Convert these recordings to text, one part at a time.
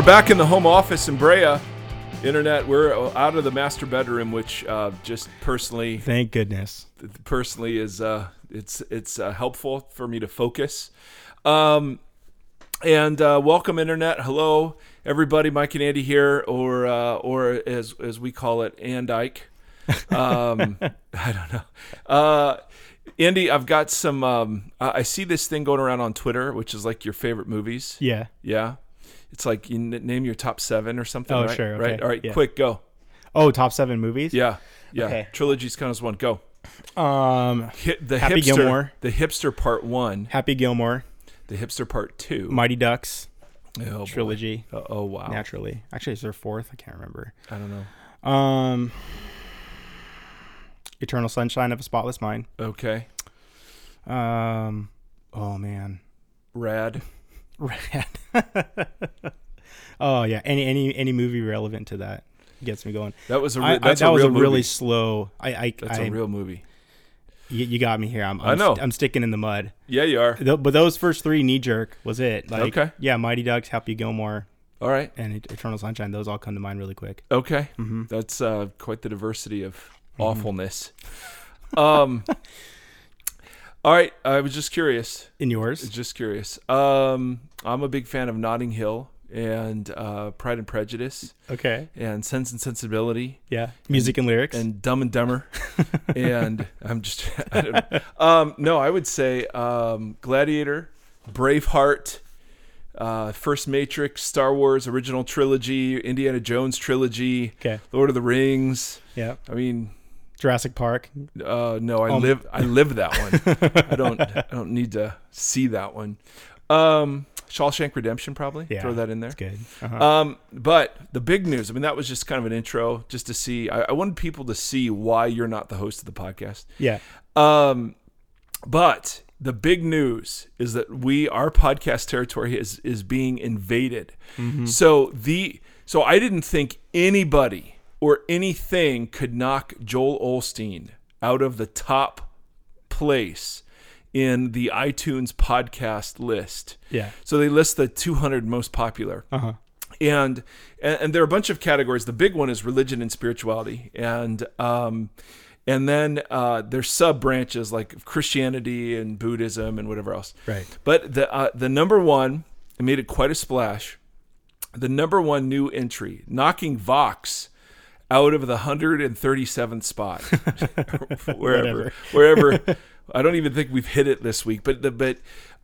We're back in the home office in Brea. Internet, we're out of the master bedroom, which uh, just personally, Thank goodness. personally is uh, it's it's uh, helpful for me to focus. Um, and uh, welcome, internet. Hello, everybody. Mike and Andy here, or uh, or as as we call it, Andike. Um, I don't know. Uh, Andy, I've got some. Um, I see this thing going around on Twitter, which is like your favorite movies. Yeah. Yeah. It's like you n- name your top seven or something. Oh, right? sure, Right. All right. yeah. Quick, go. Oh, top seven movies. Yeah. Yeah. Okay. Trilogies count as one. Go. Um, Hit the Happy hipster. Gilmore. The hipster part one. Happy Gilmore, The hipster part two. Mighty Ducks oh, trilogy. Uh, oh wow. Naturally, actually, is there a fourth? I can't remember. I don't know. Um, Eternal Sunshine of a Spotless Mind. Okay. Um, oh man, Rad. Oh yeah, any any any movie relevant to that gets me going. That was a. Re- I, I, that a was a really movie. slow. I I, That's I a real movie. you, you got me here. I'm, I'm I know. st- I'm sticking in the mud. Yeah, you are. Th- but those first three knee jerk was it. Like, Okay. Yeah, Mighty Ducks, Happy Gilmore, All right. and Eternal Sunshine. Those all come to mind really quick. Okay. Mm-hmm. That's uh, quite the diversity of awfulness. Um. all right. I was just curious. In yours? Just curious. Um, I'm a big fan of Notting Hill and uh, Pride and Prejudice Okay. and Sense and Sensibility Yeah. Music and, lyrics. and Dumb and Dumber. and I'm just, I don't know. Um, no, I would say um, Gladiator, Braveheart, uh, First Matrix, Star Wars original trilogy, Indiana Jones trilogy, okay. Lord of the Rings. Yeah. I mean, Jurassic Park. uh, no, I Um. live. I live that one. I don't. I don't need to see that one. Um, Shawshank Redemption, probably. Yeah. Throw that in there. Good. Uh-huh. Um, but the big news. I mean, that was just kind of an intro, just to see. I, I wanted people to see why you're not the host of the podcast. yeah. Um, but the big news is that we, our podcast territory, is is being invaded. So the so I didn't think anybody or anything could knock Joel Osteen out of the top place in the iTunes podcast list. Yeah. So they list the 200 most popular Uh huh. and and, and there are a bunch of categories. The big one is religion and spirituality, and um, and then uh, there's sub branches like Christianity and Buddhism and whatever else. Right. But the uh, the number one, it made it quite a splash. The number one new entry, knocking Vox out of the 137th spot, wherever, wherever. I don't even think we've hit it this week, but the but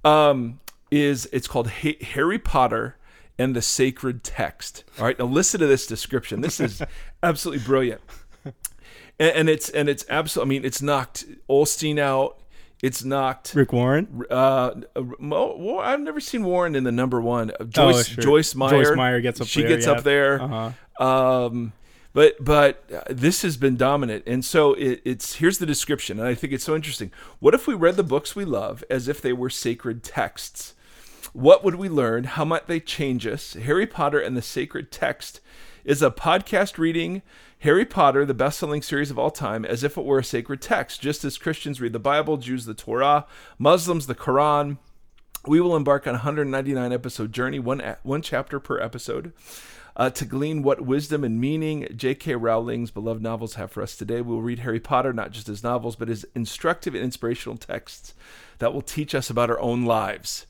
um, is it's called Ha- Harry Potter and the Sacred Text. All right, now listen to this description. This is absolutely brilliant, and, and it's and it's absolutely. I mean, it's knocked Osteen out. It's knocked Rick Warren. uh, Mo, I've never seen Warren in the number one. Uh, Joyce Oh, sure. Joyce Meyer. Joyce Meyer gets up She there, gets yeah. up there. Uh-huh. Um, but but uh, this has been dominant, and so it, it's here's the description, and I think it's so interesting. What if we read the books we love as if they were sacred texts? What would we learn? How might they change us? Harry Potter and the Sacred Text is a podcast reading Harry Potter, the best selling series of all time, as if it were a sacred text. Just as Christians read the Bible, Jews the Torah, Muslims the Quran, we will embark on a 199 episode journey, one one chapter per episode, uh, to glean what wisdom and meaning J.K. Rowling's beloved novels have for us today. We will read Harry Potter not just as novels, but as instructive and inspirational texts that will teach us about our own lives.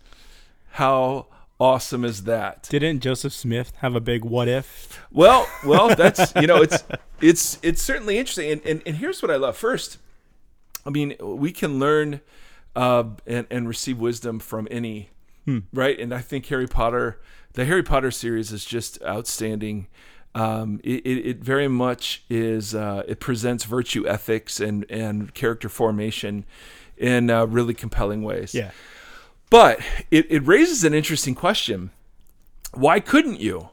How awesome is that? Didn't Joseph Smith have a big what if? Well, well, that's you know, it's it's it's certainly interesting, and and, and here's what I love. First, I mean, we can learn uh, and and receive wisdom from any, right? And I think Harry Potter, the Harry Potter series is just outstanding. Um, it, it, it very much is. Uh, it presents virtue ethics and and character formation in uh, really compelling ways. Yeah. But it, it raises an interesting question. Why couldn't you?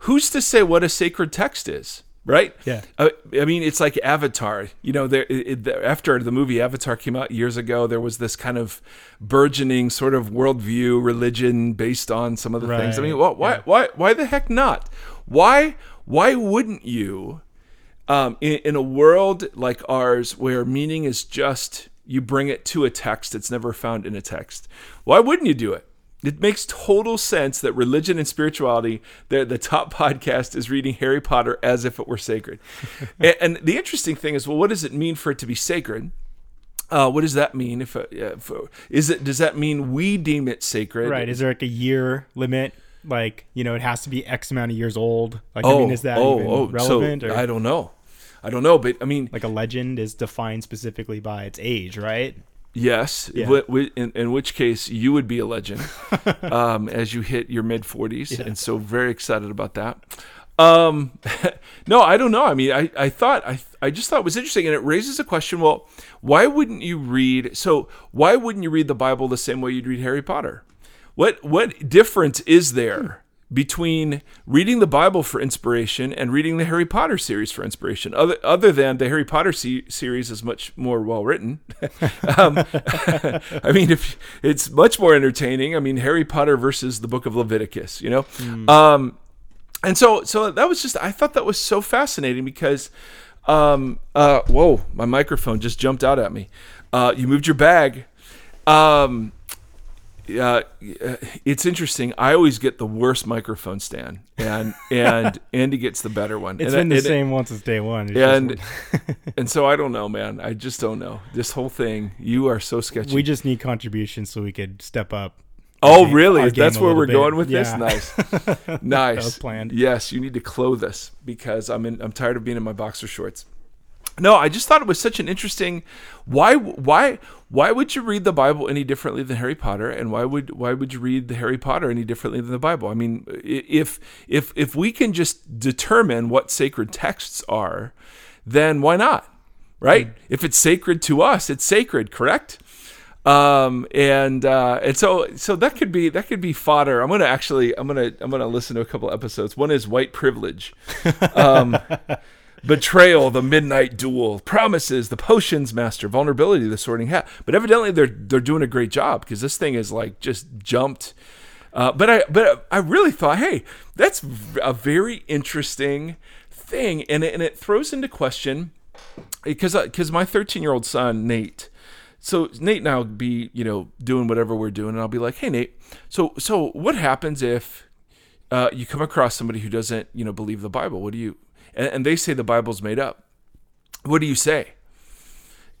Who's to say what a sacred text is? Right? Yeah. Uh, I mean, it's like Avatar. You know, there it, it, after the movie Avatar came out years ago, there was this kind of burgeoning sort of worldview, religion based on some of the things. I mean, wh- why, Yeah. why, why the heck not? Why, why wouldn't you? um, in, in a world like ours where meaning is just you bring it to a text it's never found in a text why wouldn't you do it it makes total sense that religion and spirituality, the, the top podcast is reading Harry Potter as if it were sacred. and, and, the interesting thing is, well, what does it mean for it to be sacred? Uh, what does that mean? If, uh, if uh, is it does that mean we deem it sacred? Right? Is there like a year limit? Like you know, it has to be X amount of years old. Like oh, I mean, is that oh, even oh, relevant? So or I don't know. I don't know, but I mean, like a legend is defined specifically by its age, right? Yes, Yeah. Wh- wh- in, in which case you would be a legend um, as you hit your mid 40s. Yeah. And so, very excited about that. Um, no, I don't know. I mean, I, I thought, I, I just thought it was interesting. And it raises a question well, why wouldn't you read? So, why wouldn't you read the Bible the same way you'd read Harry Potter? What, what difference is there? Between reading the Bible for inspiration and reading the Harry Potter series for inspiration, other other than the Harry Potter se- series is much more well written, um, I mean, if it's much more entertaining. I mean, Harry Potter versus the Book of Leviticus, you know. Um, and so, so that was just I thought that was so fascinating because, um, uh, whoa, my microphone just jumped out at me. Uh, you moved your bag. Um, uh, it's interesting. I always get the worst microphone stand, and and Andy gets the better one. It's and been the and- same one since day one. It's and and so I don't know, man. I just don't know. This whole thing, you are so sketchy. we just need contributions so we could step up. oh, our ga- really? That's where we're bit. going with Yeah. this. Nice, nice. was planned. Yes, you need to clothe us because I'm in. I'm tired of being in my boxer shorts. No, I just thought it was such an interesting. Why? Why? Why would you read the Bible any differently than Harry Potter? And why would why would you read the Harry Potter any differently than the Bible? I mean, if if if we can just determine what sacred texts are, then why not? Right? If it's sacred to us, it's sacred, correct? um and uh and so so that could be that could be fodder i'm gonna actually i'm gonna i'm gonna listen to a couple episodes one is white privilege um betrayal the midnight duel promises the potions master vulnerability the sorting hat. But evidently they're they're doing a great job because this thing is like just jumped. Uh, but I but I really thought, hey, that's a very interesting thing, and it, and it throws into question because because my 13 year old son Nate, so Nate and I'll be you know doing whatever we're doing, and I'll be like, hey Nate, so so what happens if uh, you come across somebody who doesn't you know believe the Bible? What do you and, and they say the Bible's made up? What do you say?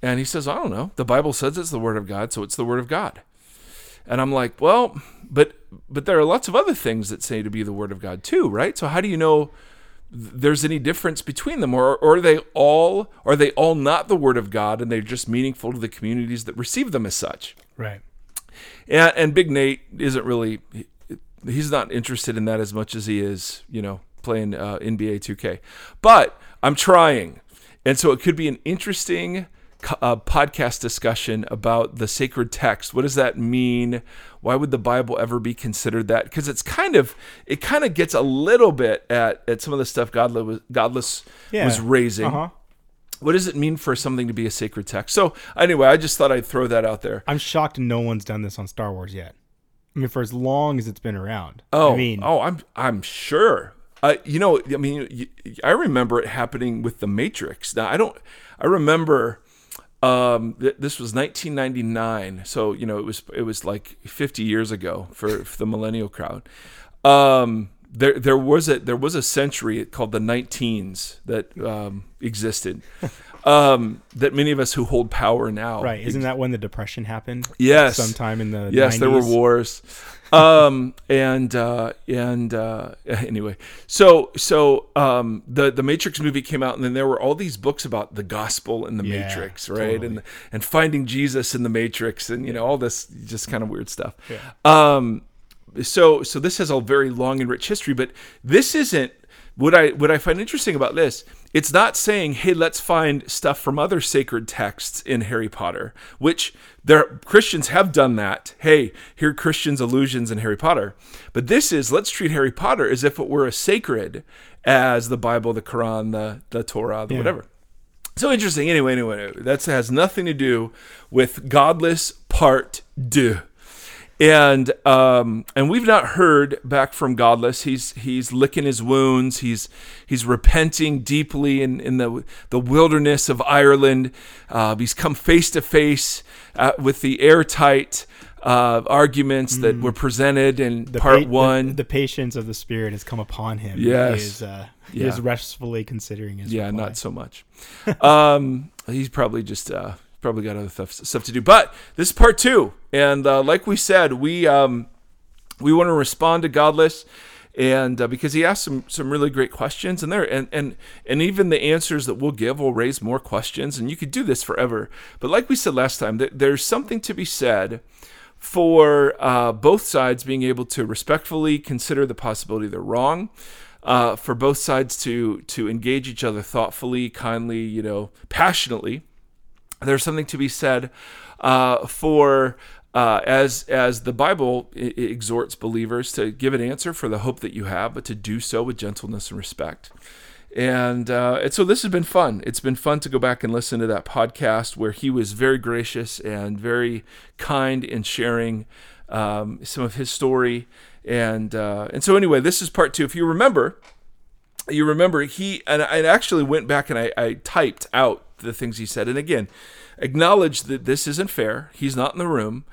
And he says, I don't know. The Bible says it's the Word of God, so it's the Word of God. And I'm like, well, but but there are lots of other things that say to be the Word of God too, right? So how do you know there's any difference between them, or, or are they all are they all not the Word of God, and they're just meaningful to the communities that receive them as such? Right. And, and Big Nate isn't really he's not interested in that as much as he is, you know, playing uh, NBA 2K. But I'm trying, and so it could be an interesting uh, podcast discussion about the sacred text. What does that mean? Why would the Bible ever be considered that? Because it's kind of it kind of gets a little bit at at some of the stuff Godless was, Godless Yeah. was raising. Uh huh. What does it mean for something to be a sacred text? So anyway, I just thought I'd throw that out there. I'm shocked no one's done this on Star Wars yet. I mean, for as long as it's been around. Oh, I mean, oh, I'm I'm sure. Uh, you know, I mean, I remember it happening with the Matrix. Now, I don't. I remember. Um, th- this was 1999, so you know it was it was like 50 years ago for, for the millennial crowd. Um, there there was a there was a century called the 19s that um, existed. Um, that many of us who hold power now, right? Isn't that when the depression happened? Yes. Sometime in the yes 90s? there were wars um and uh and uh anyway so so um the the matrix movie came out and then there were all these books about the gospel and the Yeah, matrix right totally. and and finding jesus in the matrix and you know all this just kind of weird stuff Yeah. um so so this has a very long and rich history but this isn't what i what i find interesting about this it's not saying hey let's find stuff from other sacred texts in harry potter which there christians have done that hey here are christians allusions in harry potter but this is let's treat harry potter as if it were as sacred as the bible the quran the the torah the Yeah. whatever so interesting. Anyway, anyway, that has nothing to do with godless part deux. And um, and we've not heard back from Godless. He's he's licking his wounds. He's he's repenting deeply in, in the the wilderness of Ireland. Uh, he's come face to face uh, with the airtight uh, arguments that were presented in Mm. The part pa- the- one. the, patience of the Spirit has come upon him. Yes. He is, uh, he Yeah. is restfully considering his yeah, reply. not so much. um, he's probably just uh, probably got other stuff, stuff to do. But this is part two, and uh, like we said, we um, we want to respond to Godless, and uh, because he asked some some really great questions, and there and and and even the answers that we'll give will raise more questions, and you could do this forever. But like we said last time, that there's something to be said for uh, both sides being able to respectfully consider the possibility they're wrong. Uh, for both sides to to engage each other thoughtfully, kindly, you know, passionately, there's something to be said uh, for uh, as as the Bible exhorts believers to give an answer for the hope that you have, but to do so with gentleness and respect. And uh, and so this has been fun. It's been fun to go back and listen to that podcast where he was very gracious and very kind in sharing um, some of his story. And uh, and so anyway, this is part two. If you remember, you remember he and I actually went back and I, I typed out the things he said and again acknowledge that this isn't fair he's not in the room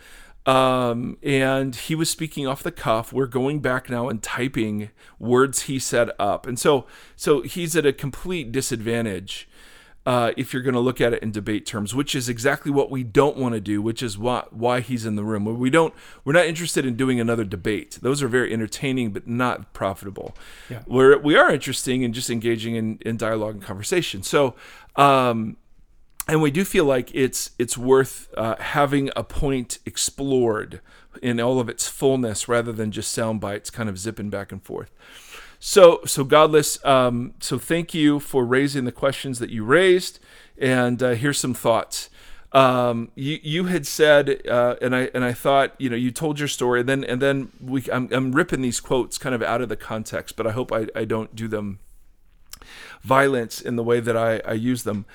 um, and he was speaking off the cuff we're going back now and typing words he said up and so so he's at a complete disadvantage uh, if you're going to look at it in debate terms, which is exactly what we don't want to do, which is why why he's in the room. We don't we're not interested in doing another debate. Those are very entertaining but not profitable. Yeah. We're we are interesting in just engaging in, in dialogue and conversation. So um, and we do feel like it's it's worth uh, having a point explored in all of its fullness rather than just sound bites kind of zipping back and forth. So, so godless. Um, so, thank you for raising the questions that you raised, and uh, here's some thoughts. Um, you you had said, uh, and I and I thought, you know, you told your story, and then and then we, I'm, I'm ripping these quotes kind of out of the context, but I hope I, I don't do them violence in the way that I, I use them.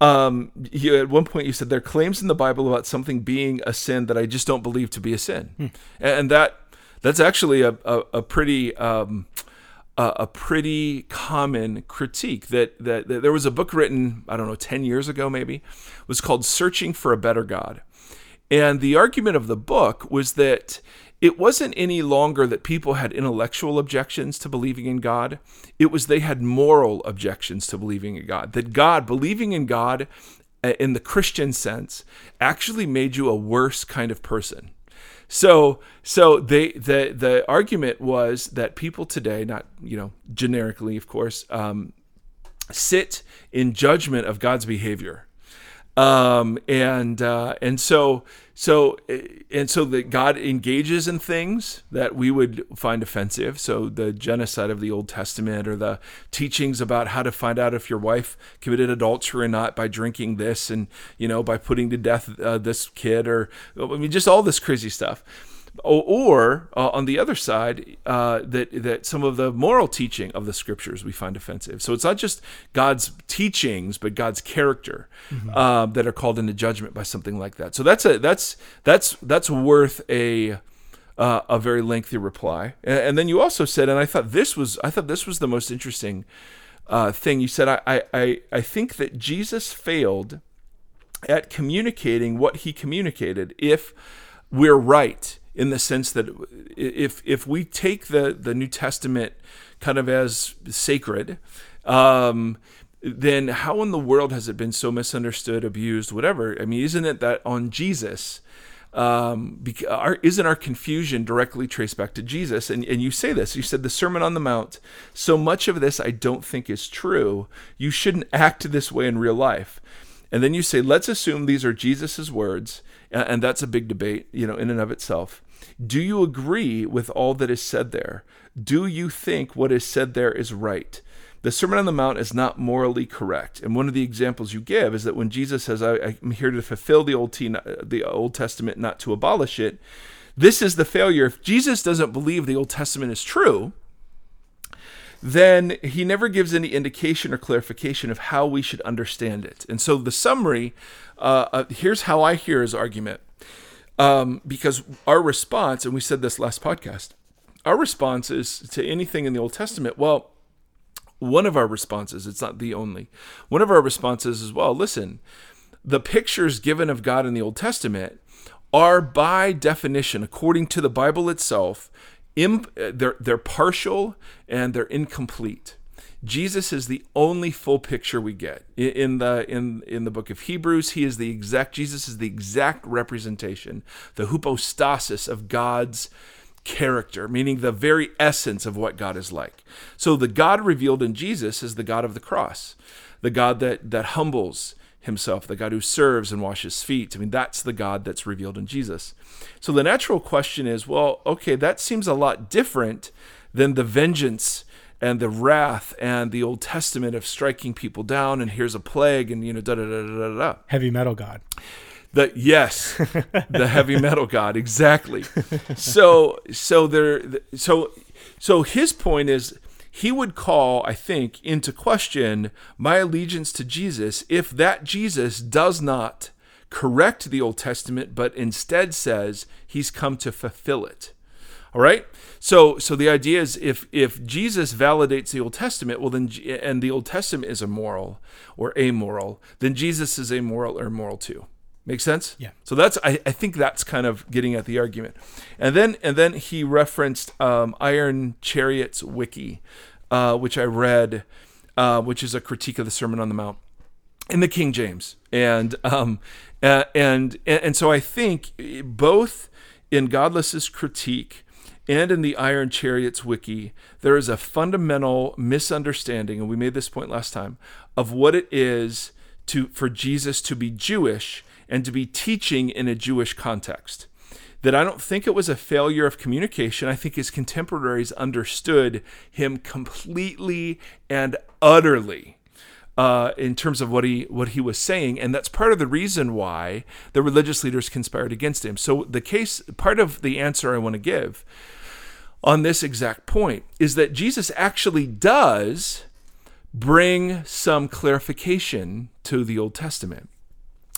Um, you, at one point, you said there are claims in the Bible about something being a sin that I just don't believe to be a sin, and, and that that's actually a a, a pretty um, a, a pretty common critique that, that that there was a book written I don't know ten years ago maybe was called Searching for a Better God, and the argument of the book was that it wasn't any longer that people had intellectual objections to believing in God. It was they had moral objections to believing in God. That God, believing in God uh, in the Christian sense, actually made you a worse kind of person. So, so they the the argument was that people today, not you know generically, of course, um, sit in judgment of God's behavior um, and uh, and so so and so that God engages in things that we would find offensive. So the genocide of the Old Testament, or the teachings about how to find out if your wife committed adultery or not by drinking this, and you know by putting to death uh, this kid, or I mean just all this crazy stuff or, or uh, on the other side, uh, that that some of the moral teaching of the scriptures we find offensive. So it's not just God's teachings, but God's character uh, that are called into judgment by something like that. So that's a that's that's that's worth a uh, a very lengthy reply. And, and then you also said, and I thought this was I thought this was the most interesting uh, thing. You said, I, I I I think that Jesus failed at communicating what he communicated if we're right in the sense that if if we take the the New Testament kind of as sacred, um, then how in the world has it been so misunderstood, abused, whatever? I mean, isn't it that on Jesus? Um, our, isn't our confusion directly traced back to Jesus? And, and you say this, you said the Sermon on the Mount. So much of this I don't think is true. You shouldn't act this way in real life. And then you say, let's assume these are Jesus's words, and that's a big debate, you know, in and of itself. Do you agree with all that is said there? Do you think what is said there is right? The Sermon on the Mount is not morally correct. And one of the examples you give is that when Jesus says, I, am here to fulfill the Old, T- the Old Testament, not to abolish it, this is the failure. If Jesus doesn't believe the Old Testament is true, then he never gives any indication or clarification of how we should understand it. And so the summary uh, uh, here's how I hear his argument. Um, because our response, and we said this last podcast, our response is to anything in the Old Testament, well, one of our responses, it's not the only, one of our responses is, well, listen, the pictures given of God in the Old Testament are by definition, according to the Bible itself, imp- they're, they're partial and they're incomplete. Jesus is the only full picture we get in the in in the book of Hebrews. He is the exact Jesus is the exact representation, the hypostasis of God's character, meaning the very essence of what God is like. So the God revealed in Jesus is the God of the cross, the God that that humbles himself, the God who serves and washes feet. I mean, that's the God that's revealed in Jesus. So the natural question is, well, okay, that seems a lot different than the vengeance and the wrath and the Old Testament of striking people down and here's a plague and you know da da da da da. da. Heavy metal god. The yes, the heavy metal god exactly. So so there so so his point is he would call I think into question my allegiance to Jesus if that Jesus does not correct the Old Testament but instead says he's come to fulfill it. All right. So so the idea is if if Jesus validates the Old Testament, well then and the Old Testament is immoral or amoral, then Jesus is amoral or immoral too. Make sense? Yeah. So that's I, I think that's kind of getting at the argument, and then and then he referenced um, Iron Chariots wiki, uh, which I read, uh, which is a critique of the Sermon on the Mount in the King James, and um, uh, and and so I think both in Godless's critique and in the Iron Chariots wiki, there is a fundamental misunderstanding, and we made this point last time, of what it is to for Jesus to be Jewish and to be teaching in a Jewish context. That I don't think it was a failure of communication. I think his contemporaries understood him completely and utterly uh, in terms of what he what he was saying, and that's part of the reason why the religious leaders conspired against him. So the case, part of the answer I want to give on this exact point is that Jesus actually does bring some clarification to the Old Testament.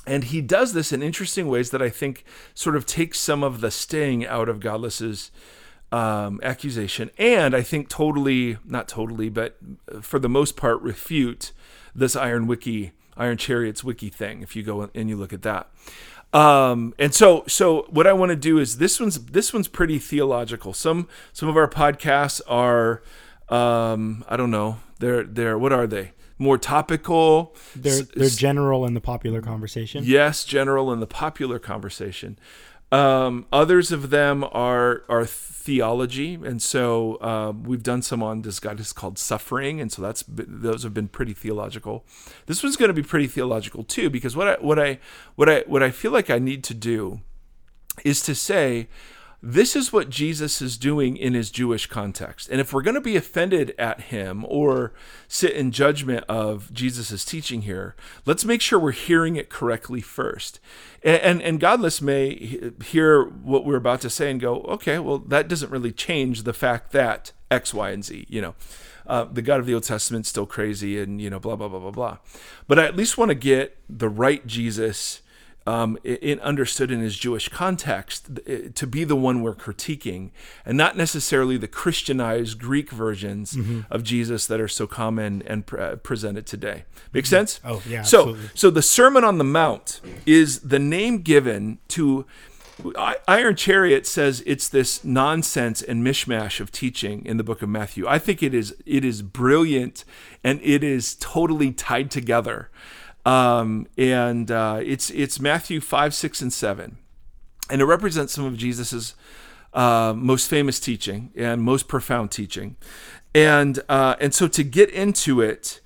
And he does this in interesting ways that I think sort of takes some of the sting out of Godless's um, accusation, and I think totally, not totally, but for the most part, refute this Iron Wiki, Iron Chariots Wiki thing. If you go and you look at that, um, and so, so what I want to do is this one's this one's pretty theological. Some some of our podcasts are, um, I don't know, they're they're what are they? More topical. They're they're general in the popular conversation. Yes, general in the popular conversation. Um, others of them are are theology, and so uh, we've done some on this guy is called suffering, and so that's those have been pretty theological. This one's going to be pretty theological too, because what I what I what I what I feel like I need to do is to say this is what Jesus is doing in his Jewish context. And if we're going to be offended at him or sit in judgment of Jesus' teaching here, let's make sure we're hearing it correctly first. And, and, and Godless may hear what we're about to say and go, okay, well, that doesn't really change the fact that X, Y, and Z, you know. Uh, the God of the Old Testament still crazy and, you know, blah, blah, blah, blah, blah. But I at least want to get the right Jesus um, in, understood in his Jewish context to be the one we're critiquing, and not necessarily the Christianized Greek versions mm-hmm. of Jesus that are so common and pre- presented today. Make mm-hmm. sense? Oh yeah. So, absolutely. so the Sermon on the Mount is the name given to. Iron Chariot says it's this nonsense and mishmash of teaching in the book of Matthew. I think it is it is brilliant and it is totally tied together. Um, and uh, it's it's Matthew five, six, and seven, and it represents some of Jesus's uh, most famous teaching and most profound teaching, and uh, and so to get into it,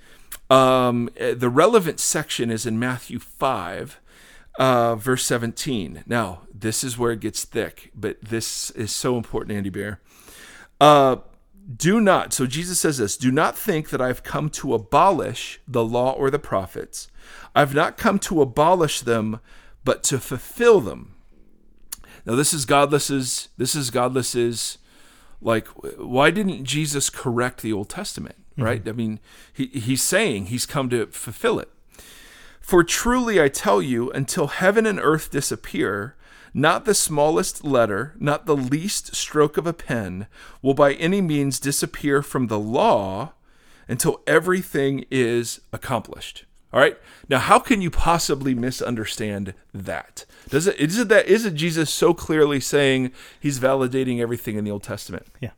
um, the relevant section is in Matthew five. Uh, verse 17. Now, this is where it gets thick, but this is so important, Andy Bear. Uh, do not, so Jesus says this, do not think that I've come to abolish the law or the prophets. I've not come to abolish them, but to fulfill them. Now this is godless's this is godless's like why didn't Jesus correct the Old Testament, mm-hmm. right? Mm-hmm. I mean, he, he's saying he's come to fulfill it. For truly I tell you, until heaven and earth disappear, not the smallest letter, not the least stroke of a pen will by any means disappear from the law until everything is accomplished. All right. Now, how can you possibly misunderstand that? Does it is it that is it Jesus so clearly saying he's validating everything in the Old Testament? Yeah.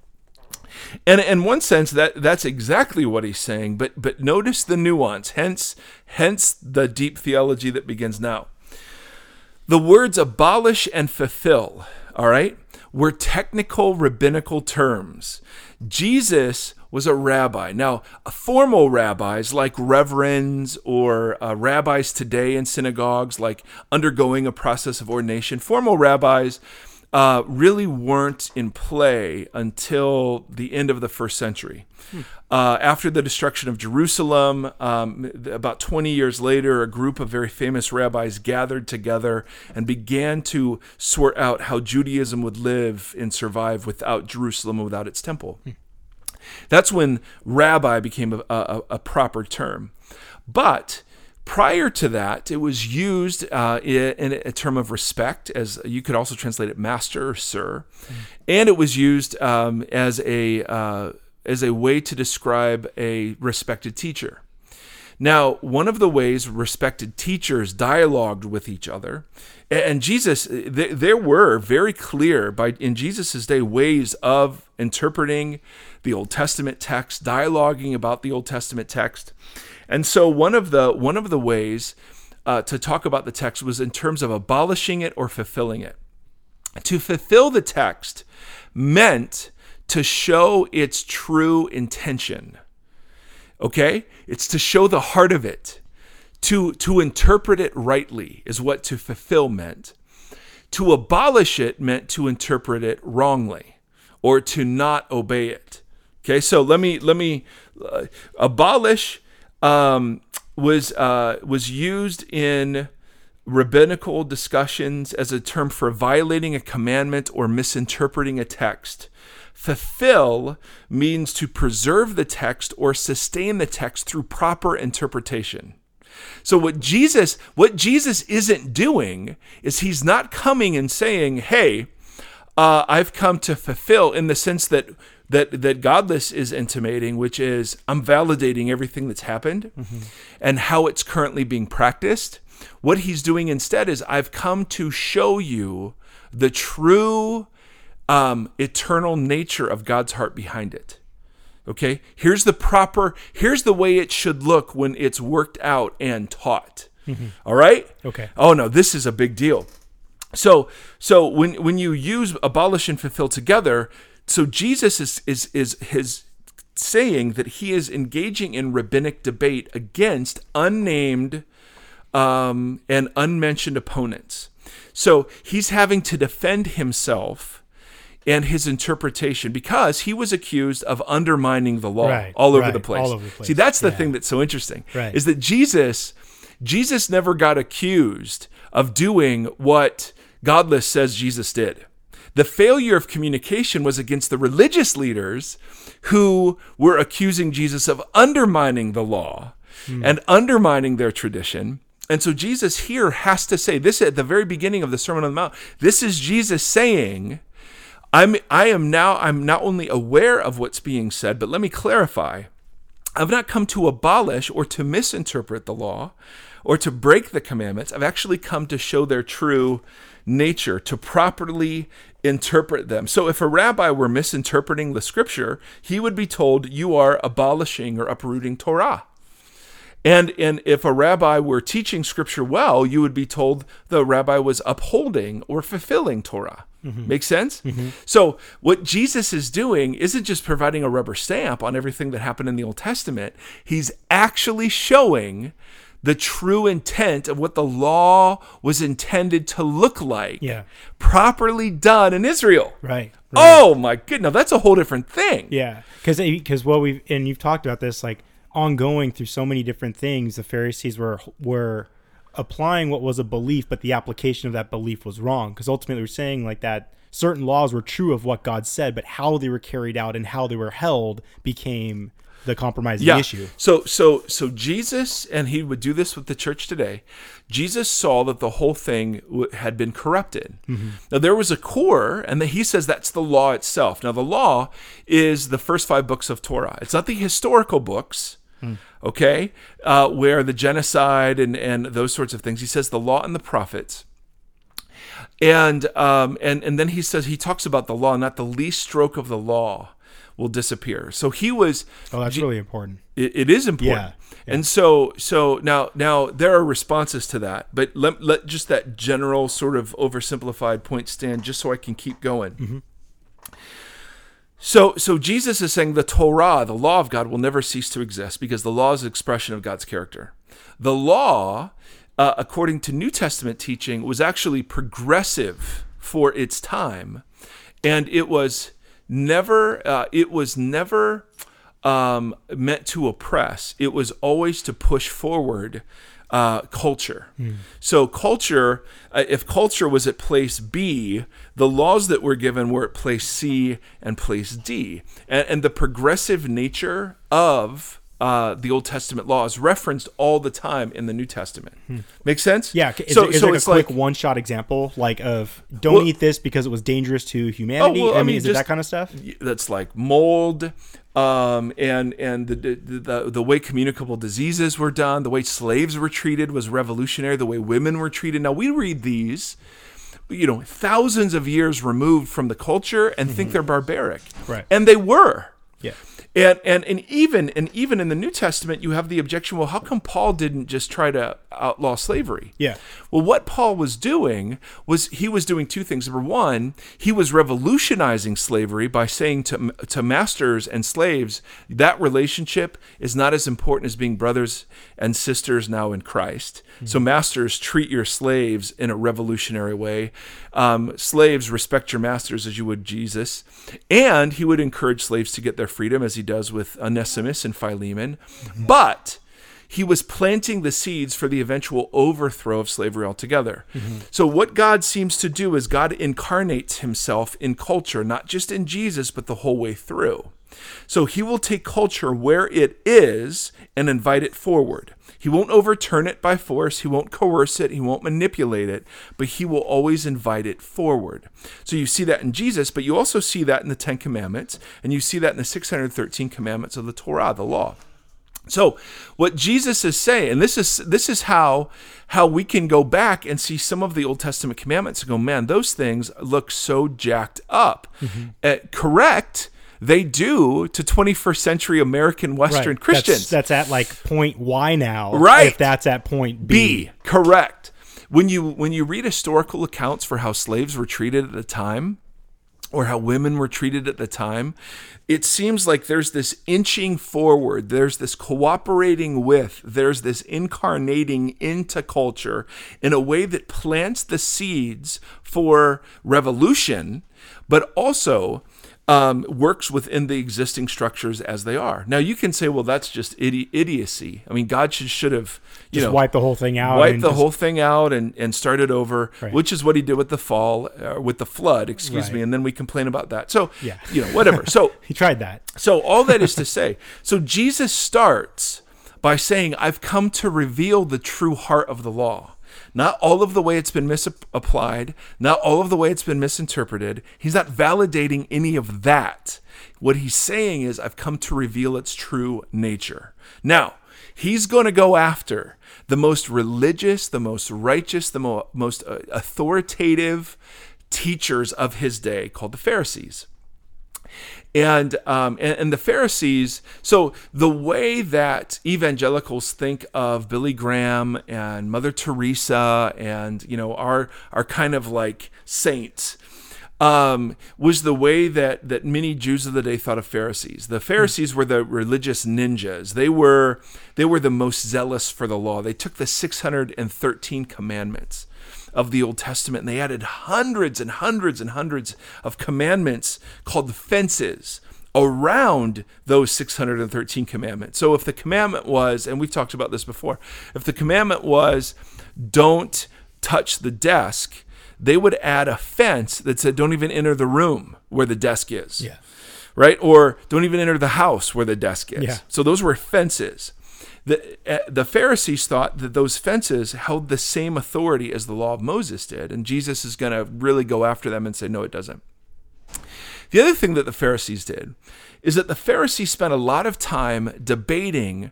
And in one sense, that that's exactly what he's saying. But but notice the nuance. Hence hence the deep theology that begins now. The words abolish and fulfill. All right, were technical rabbinical terms. Jesus was a rabbi. Now, formal rabbis like reverends or uh, rabbis today in synagogues, like undergoing a process of ordination, formal rabbis uh, really weren't in play until the end of the first century. Uh, after the destruction of Jerusalem, um, about 20 years later, a group of very famous rabbis gathered together and began to sort out how Judaism would live and survive without Jerusalem and without its temple. That's when rabbi became a, a, a proper term. But prior to that, it was used uh, in a term of respect, as you could also translate it master or sir, and it was used um, as a uh, as a way to describe a respected teacher. Now, one of the ways respected teachers dialogued with each other, and Jesus, there were very clear by in Jesus's day ways of interpreting the Old Testament text, dialoguing about the Old Testament text, and so one of the one of the ways uh, to talk about the text was in terms of abolishing it or fulfilling it. To fulfill the text meant to show its true intention. Okay? It's to show the heart of it. To, to interpret it rightly is what to fulfill meant. To abolish it meant to interpret it wrongly or to not obey it. Okay, so let me let me uh, abolish um, was uh, was used in rabbinical discussions as a term for violating a commandment or misinterpreting a text. Fulfill means to preserve the text or sustain the text through proper interpretation. So what Jesus what Jesus isn't doing is he's not coming and saying, "Hey, uh, I've come to fulfill," in the sense that that that godless is intimating, which is I'm validating everything that's happened mm-hmm. and how it's currently being practiced. What he's doing instead is I've come to show you the true um, eternal nature of God's heart behind it. Okay, here's the proper, here's the way it should look when it's worked out and taught. Mm-hmm. All right. Okay. Oh no, this is a big deal. So, so when when you use abolish and fulfill together, so Jesus is is is his saying that he is engaging in rabbinic debate against unnamed um, and unmentioned opponents. So he's having to defend himself and his interpretation because he was accused of undermining the law right, all, over right, the place. all over the place. See, that's the Yeah. thing that's so interesting Right. is that Jesus Jesus never got accused of doing what Godless says Jesus did. The failure of communication was against the religious leaders who were accusing Jesus of undermining the law hmm. and undermining their tradition. And so Jesus here has to say this at the very beginning of the Sermon on the Mount. This is Jesus saying, I'm I am now I'm not only aware of what's being said, but let me clarify. I've not come to abolish or to misinterpret the law or to break the commandments. I've actually come to show their true nature, to properly interpret them. So if a rabbi were misinterpreting the scripture, he would be told, You are abolishing or uprooting Torah. And, and if a rabbi were teaching scripture well, you would be told the rabbi was upholding or fulfilling Torah. Mm-hmm. Make sense? Mm-hmm. So, what Jesus is doing isn't just providing a rubber stamp on everything that happened in the Old Testament, he's actually showing the true intent of what the law was intended to look like, Yeah. properly done in Israel. Right. right. Oh my goodness, that's a whole different thing. Yeah, because because what we've and you've talked about this like ongoing through so many different things. The Pharisees were were applying what was a belief, but the application of that belief was wrong. Because ultimately, we're saying like that certain laws were true of what God said, but how they were carried out and how they were held became the compromising yeah. issue. So so so Jesus and he would do this with the church today. Jesus saw that the whole thing w- had been corrupted. Now there was a core and that he says that's the law itself. Now the law is the first 5 books of Torah. It's not the historical books. okay, uh, where the genocide and, and those sorts of things. He says the law and the prophets. And, um, and, and then he says, he talks about the law, not the least stroke of the law will disappear. So he was, Oh, that's really important. it, it is important. Yeah, And so so now now there are responses to that, but let let just that general sort of oversimplified point stand just so I can keep going. So so Jesus is saying the Torah, the law of God will never cease to exist because the law is an expression of God's character. The law uh, according to New Testament teaching was actually progressive for its time and it was never uh, it was never um, meant to oppress. It was always to push forward uh, culture. So culture, uh, if culture was at place B, the laws that were given were at place C and place D, and, and the progressive nature of uh, the Old Testament law is referenced all the time in the New Testament. Make sense? Yeah. Is, so it, is so a it's quick like one-shot example, like of don't Well- eat this because it was dangerous to humanity? well, I, I mean, is it that kind of stuff? that's like mold um, and and the, the the the way communicable diseases were done, the way slaves were treated was revolutionary. The way women were treated. Now we read these, you know, thousands of years removed from the culture and think they're barbaric, Right. And they were. Yeah. And, and and even and even in the New Testament, you have the objection. Well, how come Paul didn't just try to outlaw slavery? Yeah. Well, what Paul was doing was he was doing two things. Number one, he was revolutionizing slavery by saying to to masters and slaves that relationship is not as important as being brothers and sisters now in Christ. So masters treat your slaves in a revolutionary way. Um, slaves respect your masters as you would Jesus, and he would encourage slaves to get their freedom as he does with Onesimus and Philemon. But he was planting the seeds for the eventual overthrow of slavery altogether. Mm-hmm. So, what God seems to do is God incarnates himself in culture, not just in Jesus, but the whole way through. So, he will take culture where it is and invite it forward. He won't overturn it by force, he won't coerce it, he won't manipulate it, but he will always invite it forward. So, you see that in Jesus, but you also see that in the Ten Commandments, and you see that in the 613 commandments of the Torah, the law. So what Jesus is saying, and this is this is how how we can go back and see some of the Old Testament commandments and go, man, those things look so jacked up. Uh, correct, they do to 21st century American Western Right. Christians. That's, that's at like point Y now. Right. If that's at point B. B, correct. When you when you read historical accounts for how slaves were treated at the time, or how women were treated at the time, it seems like there's this inching forward, there's this cooperating with, there's this incarnating into culture in a way that plants the seeds for revolution, but also um, works within the existing structures as they are. Now you can say, well, that's just idi- idiocy. I mean, God should should have you Just know wipe the whole thing out. wipe and the just- whole thing out and, and start it over, Right. which is what he did with the fall, uh, with the flood, excuse me, and then we complain about that. So, Yeah. you know, whatever. So, He tried that. so all that is to say, so Jesus starts by saying, I've come to reveal the true heart of the law. Not all of the way it's been misapplied, not all of the way it's been misinterpreted. He's not validating any of that. What he's saying is, I've come to reveal its true nature. Now, he's going to go after the most religious, the most righteous, the mo- most uh, authoritative teachers of his day called the Pharisees and um, and, and the Pharisees. So the way that evangelicals think of Billy Graham and Mother Teresa and you know our our kind of like saints. Um, was the way that that many Jews of the day thought of Pharisees. The Pharisees were the religious ninjas. They were they were the most zealous for the law. They took the 613 commandments of the Old Testament and they added hundreds and hundreds and hundreds of commandments called the fences around those 613 commandments. So if the commandment was, and we've talked about this before, if the commandment was don't touch the desk, they would add a fence that said don't even enter the room where the desk is. Yeah. Right? Or don't even enter the house where the desk is. Yeah. So those were fences. The, uh, the Pharisees thought that those fences held the same authority as the law of Moses did, and Jesus is going to really go after them and say, no, it doesn't. The other thing that the Pharisees did is that the Pharisees spent a lot of time debating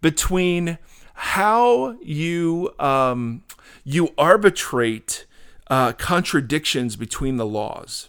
between how you um, you arbitrate uh, contradictions between the laws.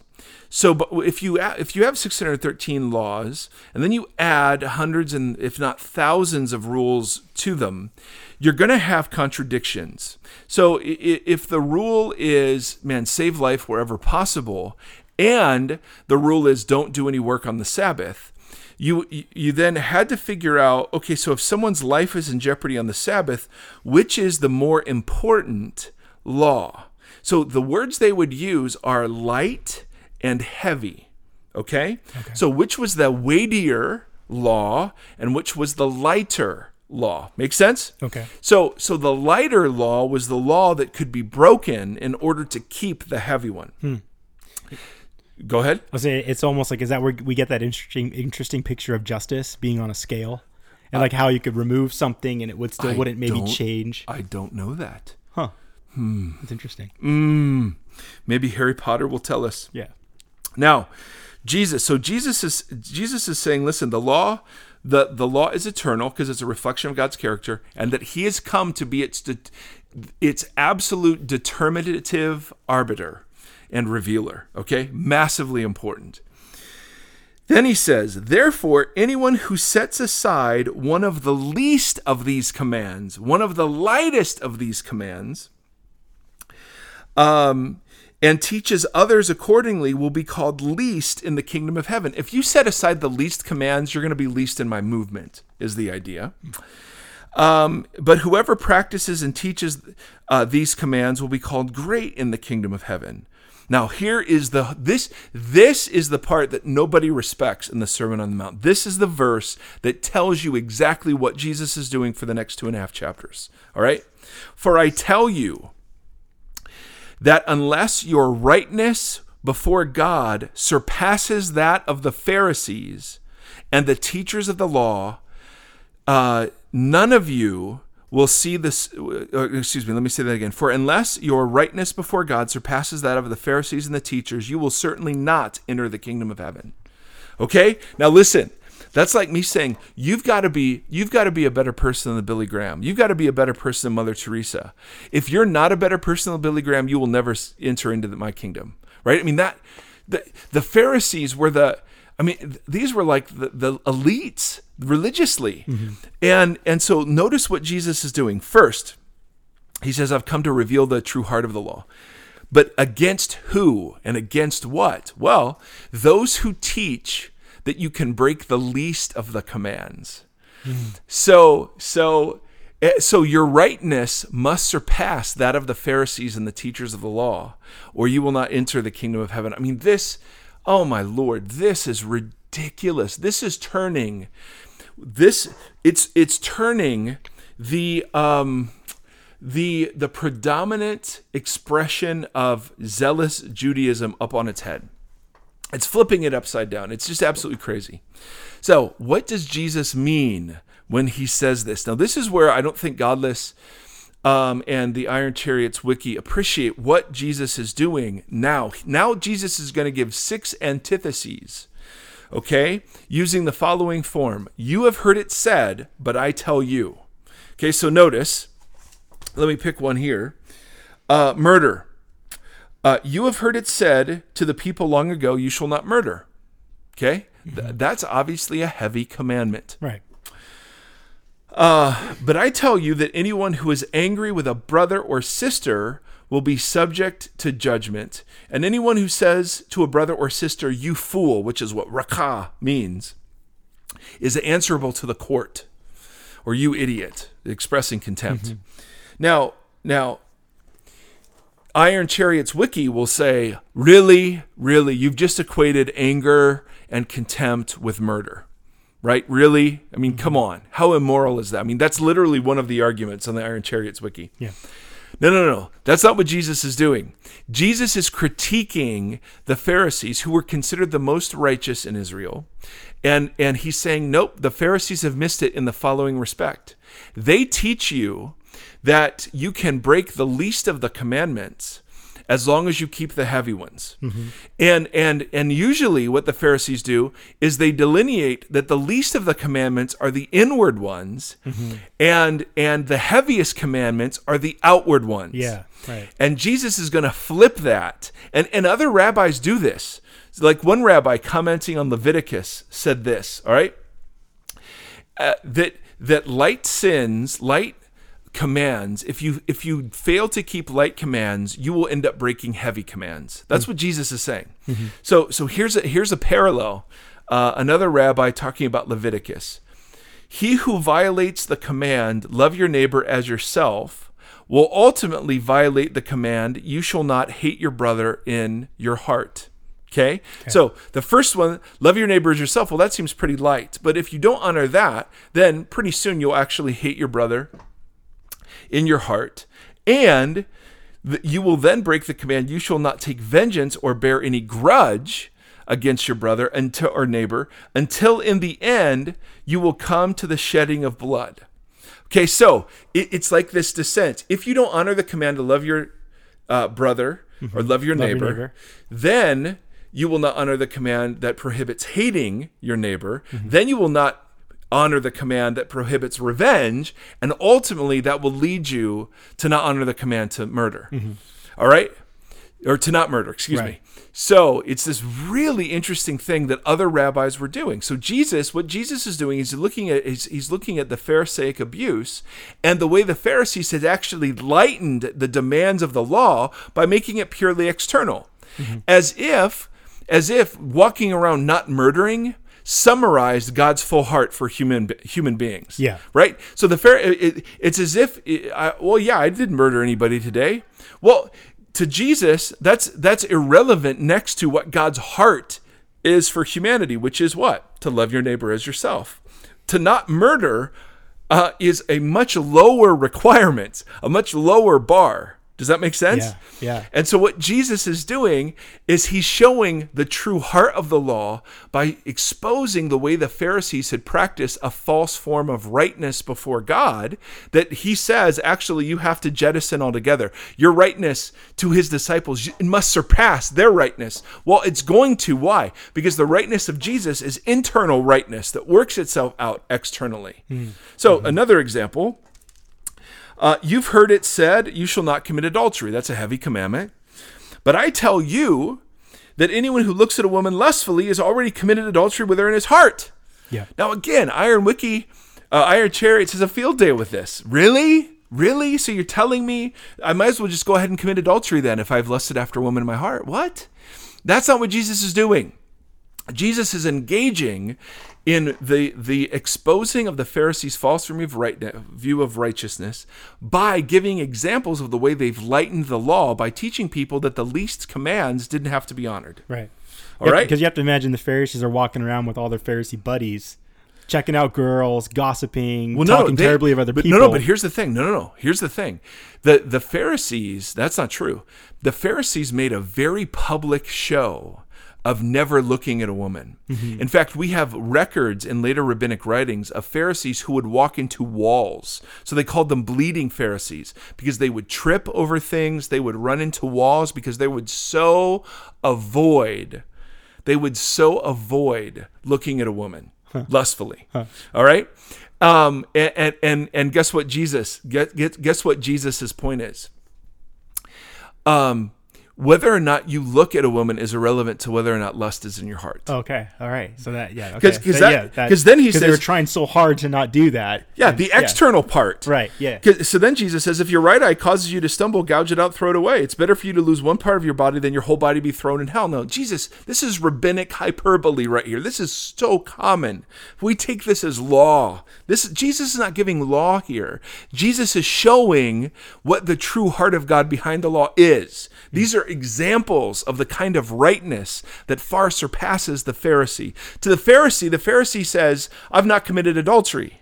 So, but if you if you have 613 laws and then you add hundreds and if not thousands of rules to them, you're going to have contradictions. So, if the rule is man save life wherever possible, and the rule is don't do any work on the Sabbath, you you then had to figure out okay, so if someone's life is in jeopardy on the Sabbath, which is the more important law? So the words they would use are light and heavy. Okay? okay? So which was the weightier law and which was the lighter law? Make sense? Okay. So so the lighter law was the law that could be broken in order to keep the heavy one. Hmm. Go ahead. I was saying it's almost like is that where we get that interesting interesting picture of justice being on a scale, and like how you could remove something and it would still I wouldn't maybe change. I don't know that. Huh. Hmm. It's interesting. Hmm. Maybe Harry Potter will tell us. Yeah. Now, Jesus. So Jesus is Jesus is saying, listen, the law, the the law is eternal because it's a reflection of God's character, and that He has come to be its its absolute determinative arbiter and revealer. Okay, massively important. Then he says, Therefore, anyone who sets aside one of the least of these commands, one of the lightest of these commands, um, and teaches others accordingly will be called least in the kingdom of heaven. If you set aside the least commands, you're going to be least in my movement, is the idea. Um, but whoever practices and teaches uh, these commands will be called great in the kingdom of heaven. Now here is the this this is the part that nobody respects in the Sermon on the Mount. This is the verse that tells you exactly what Jesus is doing for the next two and a half chapters. All right? For I tell you that unless your rightness before God surpasses that of the Pharisees and the teachers of the law, uh, none of you will see this. Uh, excuse me, let me say that again. For unless your rightness before God surpasses that of the Pharisees and the teachers, you will certainly not enter the kingdom of heaven. Okay? Now listen. That's like me saying you've got to be you've got to be a better person than Billy Graham. You've got to be a better person than Mother Teresa. If you're not a better person than Billy Graham, you will never enter into the, my kingdom. Right? I mean that the the Pharisees were the I mean, these were like the, the elites religiously. Mm-hmm. And and so notice what Jesus is doing. First, he says, I've come to reveal the true heart of the law. But against who and against what? Well, those who teach that you can break the least of the commands. Mm. So so eh, so your rightness must surpass that of the Pharisees and the teachers of the law, or you will not enter the kingdom of heaven. I mean, this Oh my lord, this is ridiculous. This is turning this it's it's turning the um the the predominant expression of zealous Judaism up on its head. It's flipping it upside down. It's just absolutely crazy. So, what does Jesus mean when he says this? Now, this is where I don't think Godless um, and the Iron Chariots wiki appreciate what Jesus is doing now. Now, Jesus is going to give six antitheses, okay, using the following form You have heard it said, but I tell you. Okay, so notice, let me pick one here uh, murder. Uh, you have heard it said to the people long ago, You shall not murder. Okay, mm-hmm. Th- that's obviously a heavy commandment. Right. Uh, but I tell you that anyone who is angry with a brother or sister will be subject to judgment. And anyone who says to a brother or sister, you fool, which is what raca means, is answerable to the court, or you idiot, expressing contempt. Mm-hmm. Now, now, Iron Chariots Wiki will say, really, really, you've just equated anger and contempt with murder right? Really? I mean, come mm-hmm. on. How immoral is that? I mean, that's literally one of the arguments on the Iron Chariots wiki. Yeah. No, no, no. That's not what Jesus is doing. Jesus is critiquing the Pharisees who were considered the most righteous in Israel. And and he's saying, "Nope, the Pharisees have missed it in the following respect. They teach you that you can break the least of the commandments as long as you keep the heavy ones. And and and usually what the Pharisees do is they delineate that the least of the commandments are the inward ones and and the heaviest commandments are the outward ones. Yeah, right. And Jesus is going to flip that. And and other rabbis do this. Like one rabbi commenting on Leviticus said this, all right? Uh, that that light sins, light commands, if you if you fail to keep light commands, you will end up breaking heavy commands. That's what Jesus is saying. So so here's a here's a parallel. Uh, another rabbi talking about Leviticus. He who violates the command, love your neighbor as yourself, will ultimately violate the command, you shall not hate your brother in your heart. Okay? So the first one, love your neighbor as yourself, well, that seems pretty light. But if you don't honor that, then pretty soon you'll actually hate your brother in your heart. And you will then break the command, you shall not take vengeance or bear any grudge against your brother until or neighbor until in the end you will come to the shedding of blood. Okay, so it, it's like this descent. If you don't honor the command to love your uh, brother or love your, Love your neighbor, neighbor. then you will not honor the command that prohibits hating your neighbor. Then you will not honor the command that prohibits revenge. And ultimately, that will lead you to not honor the command to murder. Mm-hmm. All right? Or to not murder, excuse me. So it's this really interesting thing that other rabbis were doing. So Jesus, what Jesus is doing is looking at he's, he's looking at the Pharisaic abuse and the way the Pharisees had actually lightened the demands of the law by making it purely external, mm-hmm. as if as if walking around not murdering summarized God's full heart for human human beings. Yeah. Right. So the fair it, it's as if I, well, yeah, I didn't murder anybody today. Well, to Jesus, that's that's irrelevant next to what God's heart is for humanity, which is what to love your neighbor as yourself. To not murder uh, is a much lower requirement, a much lower bar. Does that make sense? Yeah, yeah. And so what Jesus is doing is he's showing the true heart of the law by exposing the way the Pharisees had practiced a false form of rightness before God that he says actually you have to jettison altogether. Your rightness to his disciples it must surpass their rightness. Well, it's going to why? Because the rightness of Jesus is internal rightness that works itself out externally. Hmm. So, mm-hmm. another example, uh, you've heard it said, You shall not commit adultery. That's a heavy commandment. But I tell you that anyone who looks at a woman lustfully has already committed adultery with her in his heart. Yeah. Now, again, Iron Wiki, uh, Iron Chariots has a field day with this. Really? Really? So you're telling me I might as well just go ahead and commit adultery then if I've lusted after a woman in my heart? What? That's not what Jesus is doing. Jesus is engaging in the the exposing of the Pharisees' false view of, right, uh, view of righteousness by giving examples of the way they've lightened the law by teaching people that the least commands didn't have to be honored. Right. All right? Because you have to imagine the Pharisees are walking around with all their Pharisee buddies, checking out girls, gossiping, talking they- terribly of other but people. No, no, but here's the thing. No, no, no. Here's the thing. The the Pharisees, that's not true. The Pharisees made a very public show of never looking at a woman. Mm-hmm. In fact, we have records in later rabbinic writings of Pharisees who would walk into walls. So they called them bleeding Pharisees because they would trip over things, they would run into walls because they would so avoid they would so avoid looking at a woman lustfully. All right. Um, and, and, and, guess what Jesus, get, get, guess what Jesus's point is? Um, whether or not you look at a woman is irrelevant to whether or not lust is in your heart. Okay. All right. So that yeah. Okay. 'Cause- 'cause So, that- yeah, 'cause then he they were says- trying so hard to not do that. Yeah, the external part. Right. Yeah. So then Jesus says, if your right eye causes you to stumble, gouge it out, throw it away. It's better for you to lose one part of your body than your whole body be thrown in hell. No, Jesus, this is rabbinic hyperbole right here. This is so common. We take this as law. This Jesus is not giving law here. Jesus is showing what the true heart of God behind the law is. These are examples of the kind of rightness that far surpasses the Pharisee. To the Pharisee, the Pharisee says, I've not committed adultery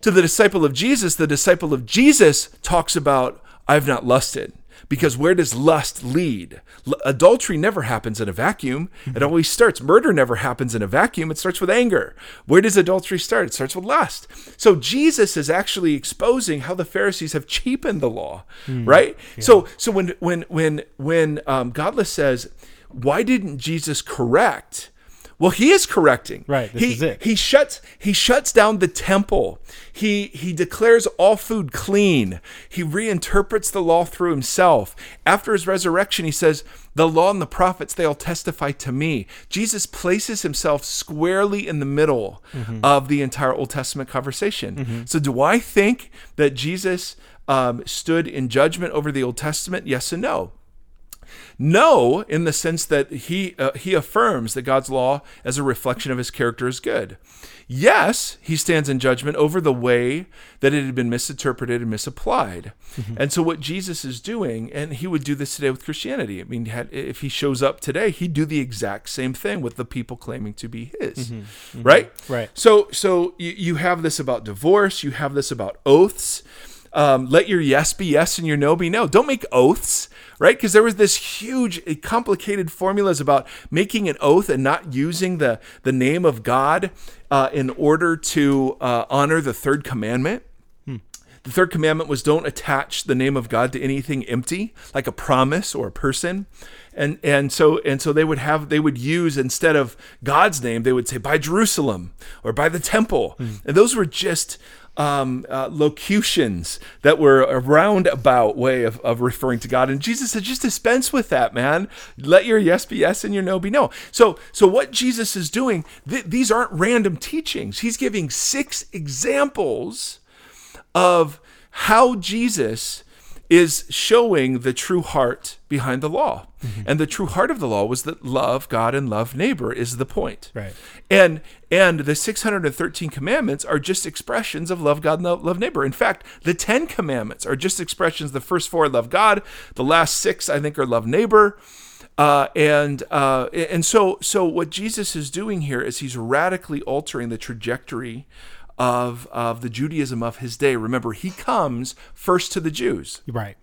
to the disciple of Jesus, the disciple of Jesus talks about, I've not lusted. Because where does lust lead? L- adultery never happens in a vacuum. It always starts. Murder never happens in a vacuum. It starts with anger. Where does adultery start? It starts with lust. So Jesus is actually exposing how the Pharisees have cheapened the law, right? So so when when when when um, Godless says, why didn't Jesus correct? Well, he is correcting. Right, this he, is it. He shuts he shuts down the temple. He he declares all food clean. He reinterprets the law through himself. After his resurrection, he says, "The law and the prophets they all testify to me." Jesus places himself squarely in the middle Mm-hmm. of the entire Old Testament conversation. So, do I think that Jesus um, stood in judgment over the Old Testament? Yes and no. No, in the sense that he uh, he affirms that God's law as a reflection of his character is good. Yes, he stands in judgment over the way that it had been misinterpreted and misapplied. Mm-hmm. And so what Jesus is doing, and he would do this today with Christianity. I mean, had, if he shows up today, he'd do the exact same thing with the people claiming to be his. Mm-hmm. Mm-hmm. Right? Right. So so you, you have this about divorce, you have this about oaths. Um, let your yes be yes and your no be no. Don't make oaths, right? Because there was this huge, uh, complicated formulas about making an oath and not using the the name of God uh, in order to uh, honor the third commandment. The third commandment was don't attach the name of God to anything empty, like a promise or a person. And and so and so they would have they would use instead of God's name, they would say by Jerusalem or by the temple. And those were just um, uh, locutions that were a roundabout way of, of referring to God. And Jesus said, just dispense with that, man. Let your yes be yes and your no be no. So, so what Jesus is doing, th- these aren't random teachings. He's giving six examples of how Jesus is showing the true heart behind the law. And the true heart of the law was that love God and love neighbor is the point. Right. And and the 613 commandments are just expressions of love God and love, love neighbor. In fact, the 10 commandments are just expressions. The first four love God, the last six I think are love neighbor. Uh, and uh, and so so what Jesus is doing here is he's radically altering the trajectory of of the Judaism of his day. Remember, he comes first to the Jews Right.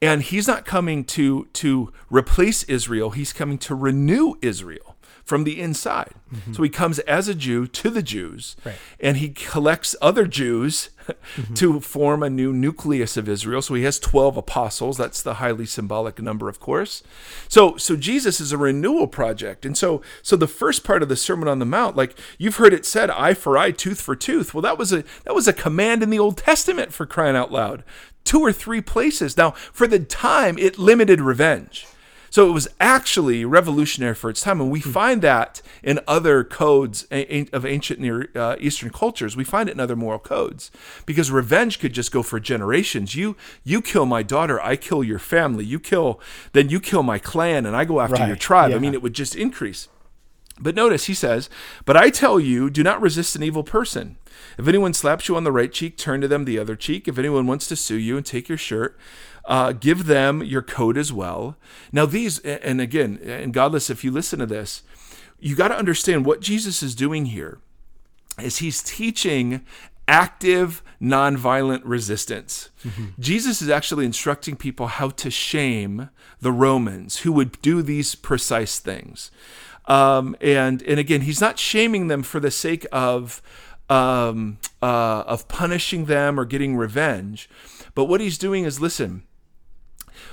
and he's not coming to to replace Israel he's coming to renew Israel from the inside. Mm-hmm. So he comes as a Jew to the Jews Right. and he collects other Jews mm-hmm. to form a new nucleus of Israel. So he has 12 apostles. That's the highly symbolic number of course. So so Jesus is a renewal project. And so so the first part of the sermon on the mount like you've heard it said eye for eye tooth for tooth. Well that was a that was a command in the Old Testament for crying out loud. Two or three places. Now, for the time, it limited revenge. So it was actually revolutionary for its time, and we find that in other codes of ancient Near uh, Eastern cultures. We find it in other moral codes because revenge could just go for generations. You you kill my daughter, I kill your family. You kill, then you kill my clan, and I go after Right, your tribe. I mean, it would just increase. But notice he says, But I tell you, do not resist an evil person. If anyone slaps you on the right cheek, turn to them the other cheek. If anyone wants to sue you and take your shirt, uh, give them your code as well. Now, these, and again, and godless, if you listen to this, you got to understand what Jesus is doing here is he's teaching active nonviolent resistance. Jesus is actually instructing people how to shame the Romans who would do these precise things. Um, and and again, he's not shaming them for the sake of um, uh, of punishing them or getting revenge, but what he's doing is listen.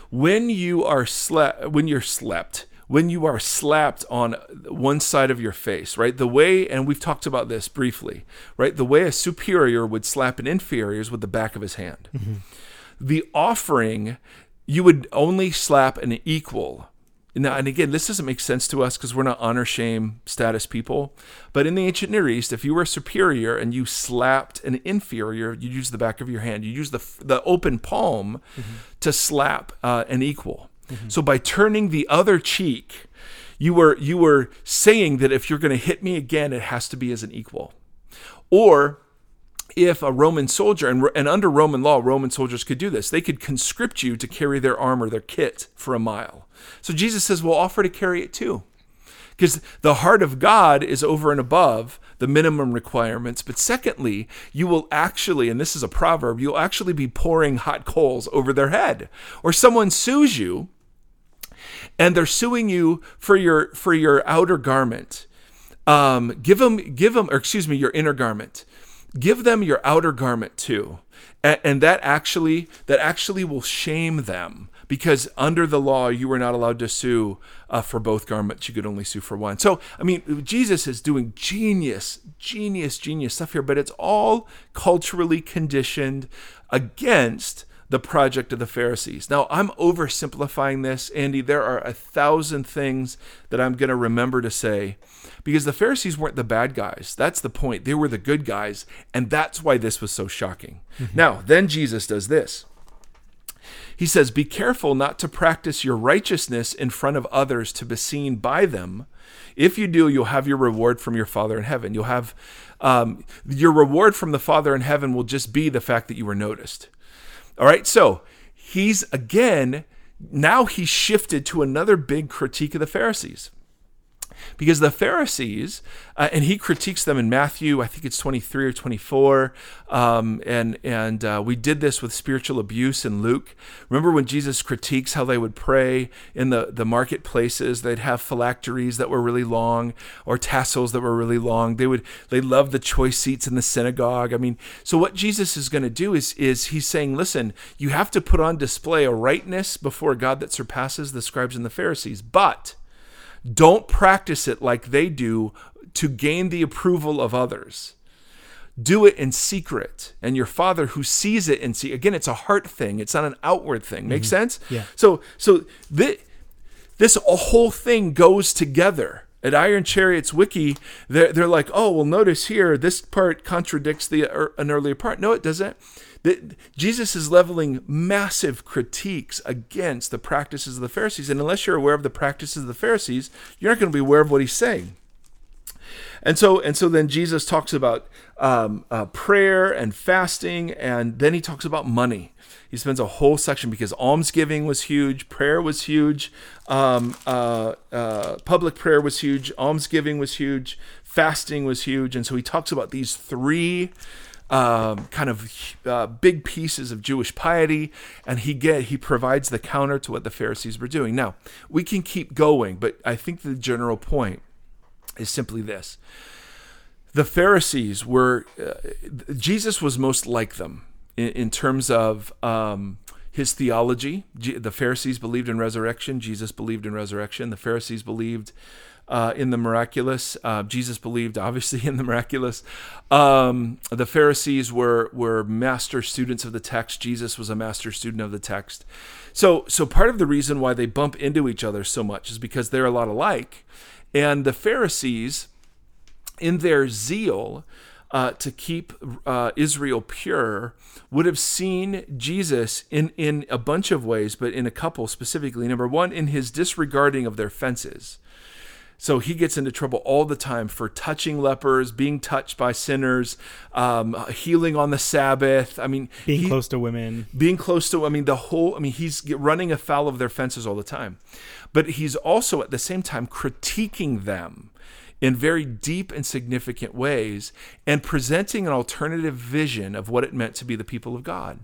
When you are slept, when you're slept, when you are slapped on one side of your face, right? The way, and we've talked about this briefly, right? The way a superior would slap an inferior is with the back of his hand. Mm-hmm. The offering, you would only slap an equal. Now, and again, this doesn't make sense to us because we're not honor shame status people. But in the ancient Near East, if you were a superior and you slapped an inferior, you use the back of your hand. You use the the open palm to slap uh, an equal. So by turning the other cheek, you were you were saying that if you're going to hit me again, it has to be as an equal. Or if a Roman soldier, and, and under Roman law, Roman soldiers could do this, they could conscript you to carry their armor, their kit, for a mile. So Jesus says, We'll offer to carry it too. because the heart of God is over and above the minimum requirements. But secondly, you will actually, and this is a proverb, you'll actually be pouring hot coals over their head. Or someone sues you and they're suing you for your for your outer garment. Um, give them give them or excuse me your inner garment. Give them your outer garment too. And, and that actually that actually will shame them because under the law you were not allowed to sue uh, for both garments you could only sue for one so i mean jesus is doing genius genius genius stuff here but it's all culturally conditioned against the project of the Pharisees. Now, I'm oversimplifying this, Andy. There are a thousand things that I'm going to remember to say because the Pharisees weren't the bad guys. That's the point. They were the good guys, and that's why this was so shocking. Mm-hmm. Now, then Jesus does this. He says, Be careful not to practice your righteousness in front of others to be seen by them. If you do, you'll have your reward from your Father in heaven. You'll have um, your reward from the Father in heaven will just be the fact that you were noticed. All right, so he's again, now he's shifted to another big critique of the Pharisees because the Pharisees, uh, and he critiques them in Matthew, I think it's 23 or 24, um, and and uh, we did this with spiritual abuse in Luke. Remember when Jesus critiques how they would pray in the, the marketplaces? They'd have phylacteries that were really long or tassels that were really long. They would they loved the choice seats in the synagogue. I mean, so what Jesus is going to do is is he's saying, listen, you have to put on display a rightness before God that surpasses the scribes and the Pharisees, but don't practice it like they do to gain the approval of others. Do it in secret, and your father who sees it and see again, it's a heart thing. It's not an outward thing. Make mm-hmm. sense? Yeah. So, so this, this whole thing goes together at Iron Chariots Wiki, they're, they're like, oh, well, notice here, this part contradicts the er, an earlier part. No, it doesn't. The, Jesus is leveling massive critiques against the practices of the Pharisees. And unless you're aware of the practices of the Pharisees, you're not going to be aware of what he's saying. And so, and so then Jesus talks about um, uh, prayer and fasting, and then he talks about money. He spends a whole section because almsgiving was huge, prayer was huge, um, uh, uh, public prayer was huge, almsgiving was huge, fasting was huge, and so he talks about these three um, kind of uh, big pieces of Jewish piety, and he get he provides the counter to what the Pharisees were doing. Now we can keep going, but I think the general point is simply this: the Pharisees were uh, Jesus was most like them in, in terms of. Um, his theology. The Pharisees believed in resurrection. Jesus believed in resurrection. The Pharisees believed uh, in the miraculous. Uh, Jesus believed, obviously, in the miraculous. Um, the Pharisees were were master students of the text. Jesus was a master student of the text. So, so part of the reason why they bump into each other so much is because they're a lot alike, and the Pharisees, in their zeal. Uh, to keep uh, Israel pure would have seen Jesus in, in a bunch of ways, but in a couple specifically. Number one, in his disregarding of their fences. So he gets into trouble all the time for touching lepers, being touched by sinners, um, healing on the Sabbath. I mean, being he, close to women, being close to. I mean, the whole. I mean, he's running afoul of their fences all the time, but he's also at the same time critiquing them in very deep and significant ways and presenting an alternative vision of what it meant to be the people of God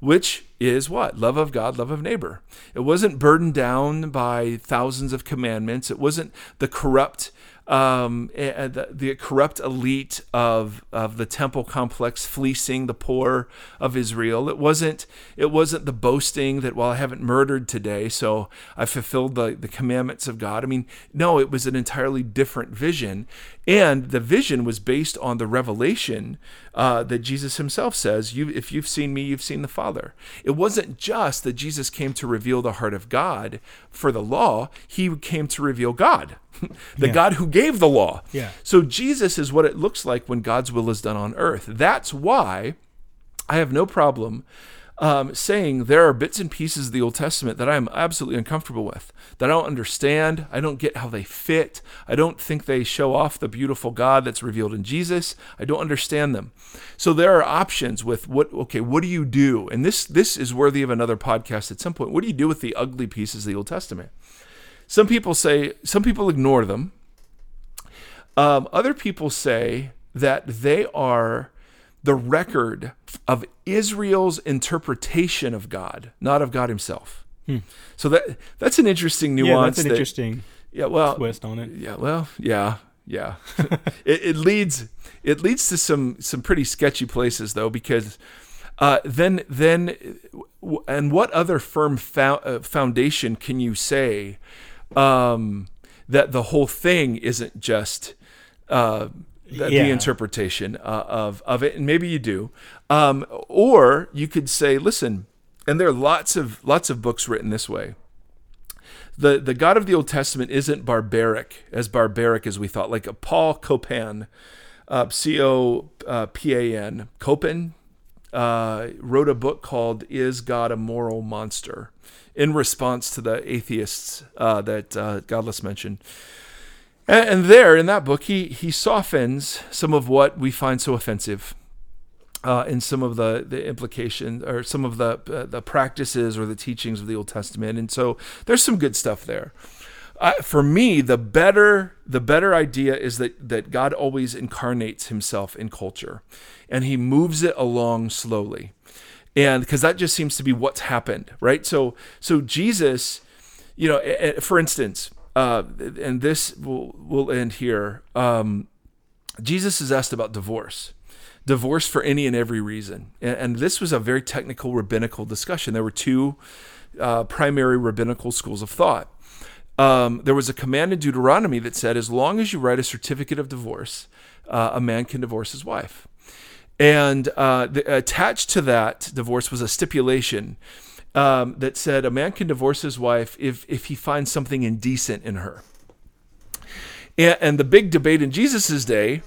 which is what? Love of God, love of neighbor. It wasn't burdened down by thousands of commandments. It wasn't the corrupt um, the, the, corrupt elite of of the temple complex fleecing the poor of Israel. It wasn't it wasn't the boasting that well I haven't murdered today, so I fulfilled the the commandments of God. I mean, no, it was an entirely different vision, and the vision was based on the revelation uh, that Jesus Himself says, "You if you've seen me, you've seen the Father." It wasn't just that Jesus came to reveal the heart of God for the law; He came to reveal God. The yeah. God who gave the law. Yeah. So Jesus is what it looks like when God's will is done on earth. That's why I have no problem um, saying there are bits and pieces of the Old Testament that I am absolutely uncomfortable with, that I don't understand. I don't get how they fit. I don't think they show off the beautiful God that's revealed in Jesus. I don't understand them. So there are options with what. Okay, what do you do? And this this is worthy of another podcast at some point. What do you do with the ugly pieces of the Old Testament? Some people say, some people ignore them. Um, other people say that they are the record of Israel's interpretation of God, not of God Himself. So that that's an interesting nuance. Yeah, that's an that- interesting yeah, well, twist on it. yeah, well, yeah, yeah. it, it leads it leads to some some pretty sketchy places though, because uh, then then and what other firm fou- uh, foundation can you say um, that the whole thing isn't just uh, the, the interpretation uh, of of it, and maybe you do, um, or you could say, listen, and there are lots of lots of books written this way the the God of the Old Testament isn't barbaric as barbaric as we thought. Like Paul Copan, uh, C O P A N, Copan, uh, wrote a book called "Is God a Moral Monster?" In response to the atheists uh, that uh, Godless mentioned. And, and there in that book, he he softens some of what we find so offensive uh, in some of the the implications or some of the uh, the practices or the teachings of the Old Testament, and so there's some good stuff there. Uh, for me, the better the better idea is that that God always incarnates Himself in culture, and He moves it along slowly, and because that just seems to be what's happened, right? So so Jesus, you know, for instance, uh, and this will will end here. Um, Jesus is asked about divorce divorce for any and every reason. And, and this was a very technical rabbinical discussion. There were two uh, primary rabbinical schools of thought. Um, there was a command in Deuteronomy that said, as long as you write a certificate of divorce, uh, a man can divorce his wife. And uh, the, attached to that divorce was a stipulation um, that said a man can divorce his wife if, if he finds something indecent in her. And, and the big debate in Jesus' day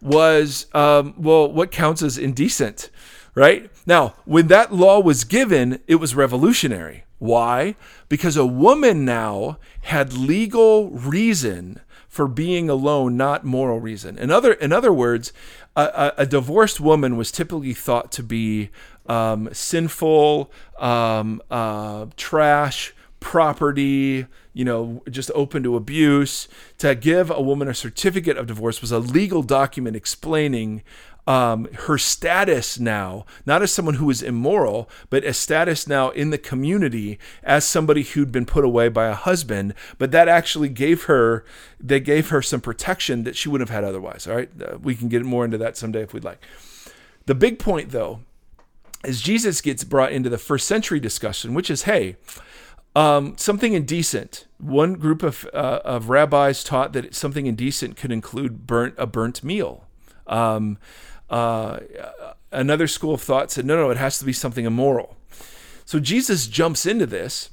was, um, well, what counts as indecent, right? Now, when that law was given, it was revolutionary. Why? Because a woman now had legal reason for being alone, not moral reason. In other, in other words, a, a, divorced woman was typically thought to be um, sinful, um, uh, trash, property, you know, just open to abuse. To give a woman a certificate of divorce was a legal document explaining um, her status now, not as someone who was immoral, but a status now in the community as somebody who'd been put away by a husband. But that actually gave her, they gave her some protection that she wouldn't have had otherwise. All right, uh, we can get more into that someday if we'd like. The big point, though, is Jesus gets brought into the first century discussion, which is, hey, um, something indecent. One group of, uh, of rabbis taught that something indecent could include burnt a burnt meal. Um, uh, another school of thought said, no, no, it has to be something immoral. So Jesus jumps into this,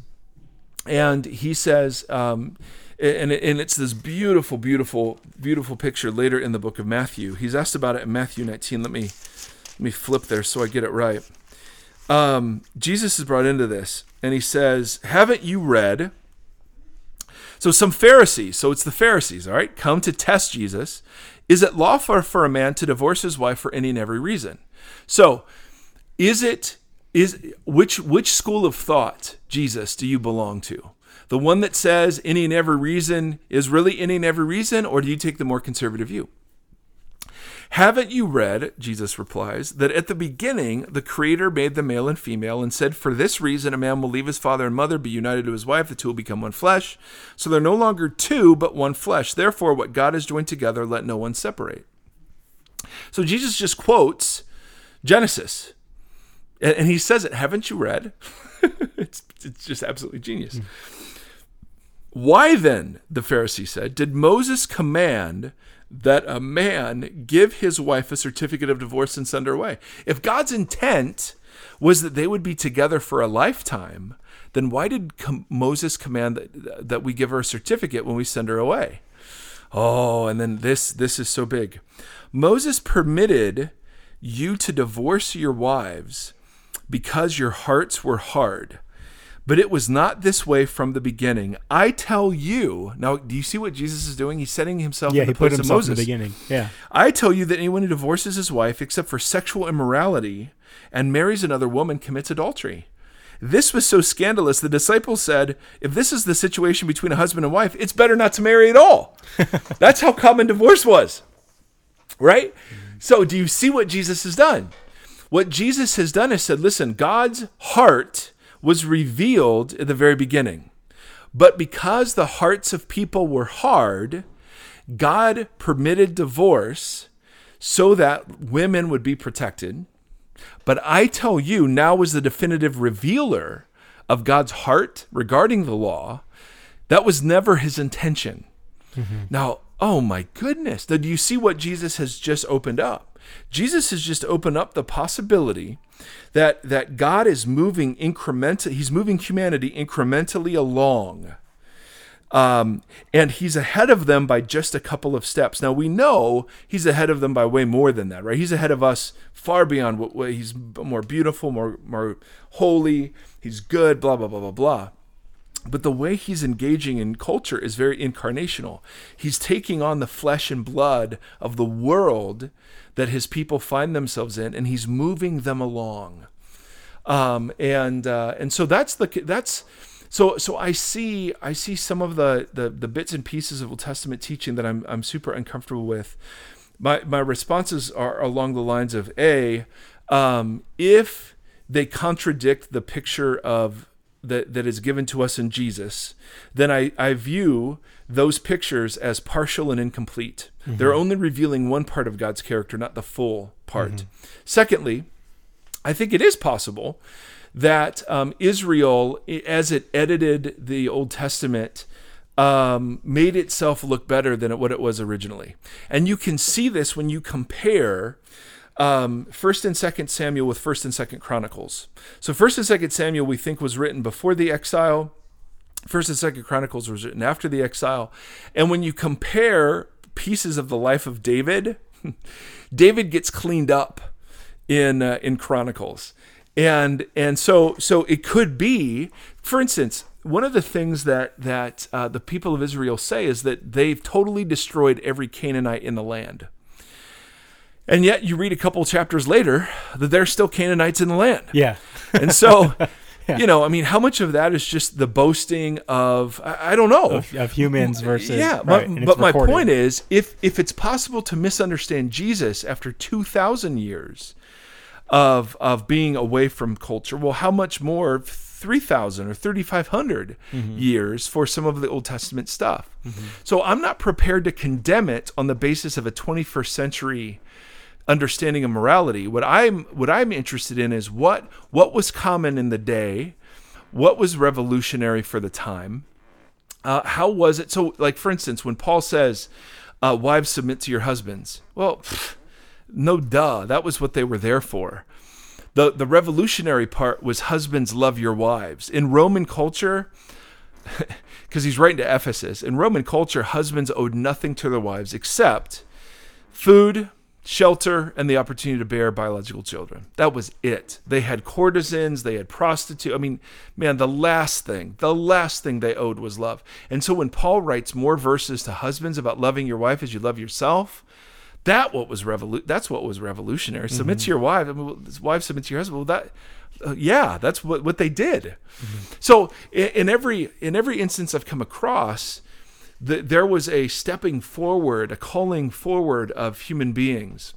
and he says, um, and, and it's this beautiful, beautiful, beautiful picture later in the book of Matthew. He's asked about it in Matthew 19. Let me let me flip there so I get it right. Um, Jesus is brought into this, and he says, "Haven't you read?" So some Pharisees, so it's the Pharisees, all right, come to test Jesus. Is it lawful for a man to divorce his wife for any and every reason? So, is it is which which school of thought, Jesus, do you belong to? The one that says any and every reason is really any and every reason, or do you take the more conservative view? Haven't you read, Jesus replies, that at the beginning the Creator made the male and female and said, For this reason a man will leave his father and mother, be united to his wife, the two will become one flesh. So they're no longer two, but one flesh. Therefore, what God has joined together, let no one separate. So Jesus just quotes Genesis. And he says it, haven't you read? it's, it's just absolutely genius. Hmm. Why then, the Pharisee said, did Moses command that a man give his wife a certificate of divorce and send her away? If God's intent was that they would be together for a lifetime, then why did com- Moses command that, that we give her a certificate when we send her away? Oh, and then this this is so big. Moses permitted you to divorce your wives because your hearts were hard. But it was not this way from the beginning. I tell you. Now, do you see what Jesus is doing? He's setting himself Yeah, in he the put place of Moses. in the beginning. Yeah. I tell you that anyone who divorces his wife except for sexual immorality and marries another woman commits adultery. This was so scandalous, the disciples said, if this is the situation between a husband and wife, it's better not to marry at all. That's how common divorce was. Right? So, do you see what Jesus has done? What Jesus has done is said, listen, God's heart was revealed at the very beginning. But because the hearts of people were hard, God permitted divorce so that women would be protected. But I tell you, now is the definitive revealer of God's heart regarding the law. That was never his intention. Mm-hmm. Now, oh my goodness, do you see what Jesus has just opened up? Jesus has just opened up the possibility that that God is moving incrementally. He's moving humanity incrementally along. Um, and he's ahead of them by just a couple of steps. Now we know he's ahead of them by way more than that, right? He's ahead of us far beyond what, what he's more beautiful, more more holy. He's good, blah blah blah blah blah. But the way he's engaging in culture is very incarnational. He's taking on the flesh and blood of the world that his people find themselves in, and he's moving them along. Um, and uh, and so that's the that's so so I see I see some of the, the the bits and pieces of Old Testament teaching that I'm I'm super uncomfortable with. My my responses are along the lines of a um, if they contradict the picture of that, that is given to us in Jesus, then I, I view those pictures as partial and incomplete. Mm-hmm. They're only revealing one part of God's character, not the full part. Mm-hmm. Secondly, I think it is possible that um, Israel, as it edited the Old Testament, um, made itself look better than what it was originally. And you can see this when you compare um, First and Second Samuel with First and Second Chronicles. So First and Second Samuel we think was written before the exile. First and Second Chronicles was written after the exile. And when you compare pieces of the life of David, David gets cleaned up in uh, in Chronicles. And and so so it could be, for instance, one of the things that that uh, the people of Israel say is that they've totally destroyed every Canaanite in the land. And yet you read a couple chapters later that there's still Canaanites in the land. Yeah. And so, yeah. you know, I mean, how much of that is just the boasting of, I, I don't know. Of, of, humans versus. Yeah. Right, but, but my point is if, if it's possible to misunderstand Jesus after 2,000 years of, of being away from culture, well, how much more 3,000 or 3,500 mm-hmm. years for some of the Old Testament stuff? Mm-hmm. So I'm not prepared to condemn it on the basis of a 21st century understanding of morality. What I'm what I'm interested in is what what was common in the day, what was revolutionary for the time. Uh, how was it? So, like for instance, when Paul says, uh, "Wives submit to your husbands," well, pff, no duh, that was what they were there for. the The revolutionary part was husbands love your wives. In Roman culture, because he's writing to Ephesus, in Roman culture, husbands owed nothing to their wives except food, shelter and the opportunity to bear biological children. That was it. They had courtesans, they had prostitutes. I mean, man, the last thing, the last thing they owed was love. And so when Paul writes more verses to husbands about loving your wife as you love yourself, that what was revolu- that's what was revolutionary. Mm-hmm. Submit to your wife. I mean, wife submit to your husband. Well, that uh, yeah, that's what what they did. Mm-hmm. So in, in every in every instance I've come across, the, there was a stepping forward, a calling forward of human beings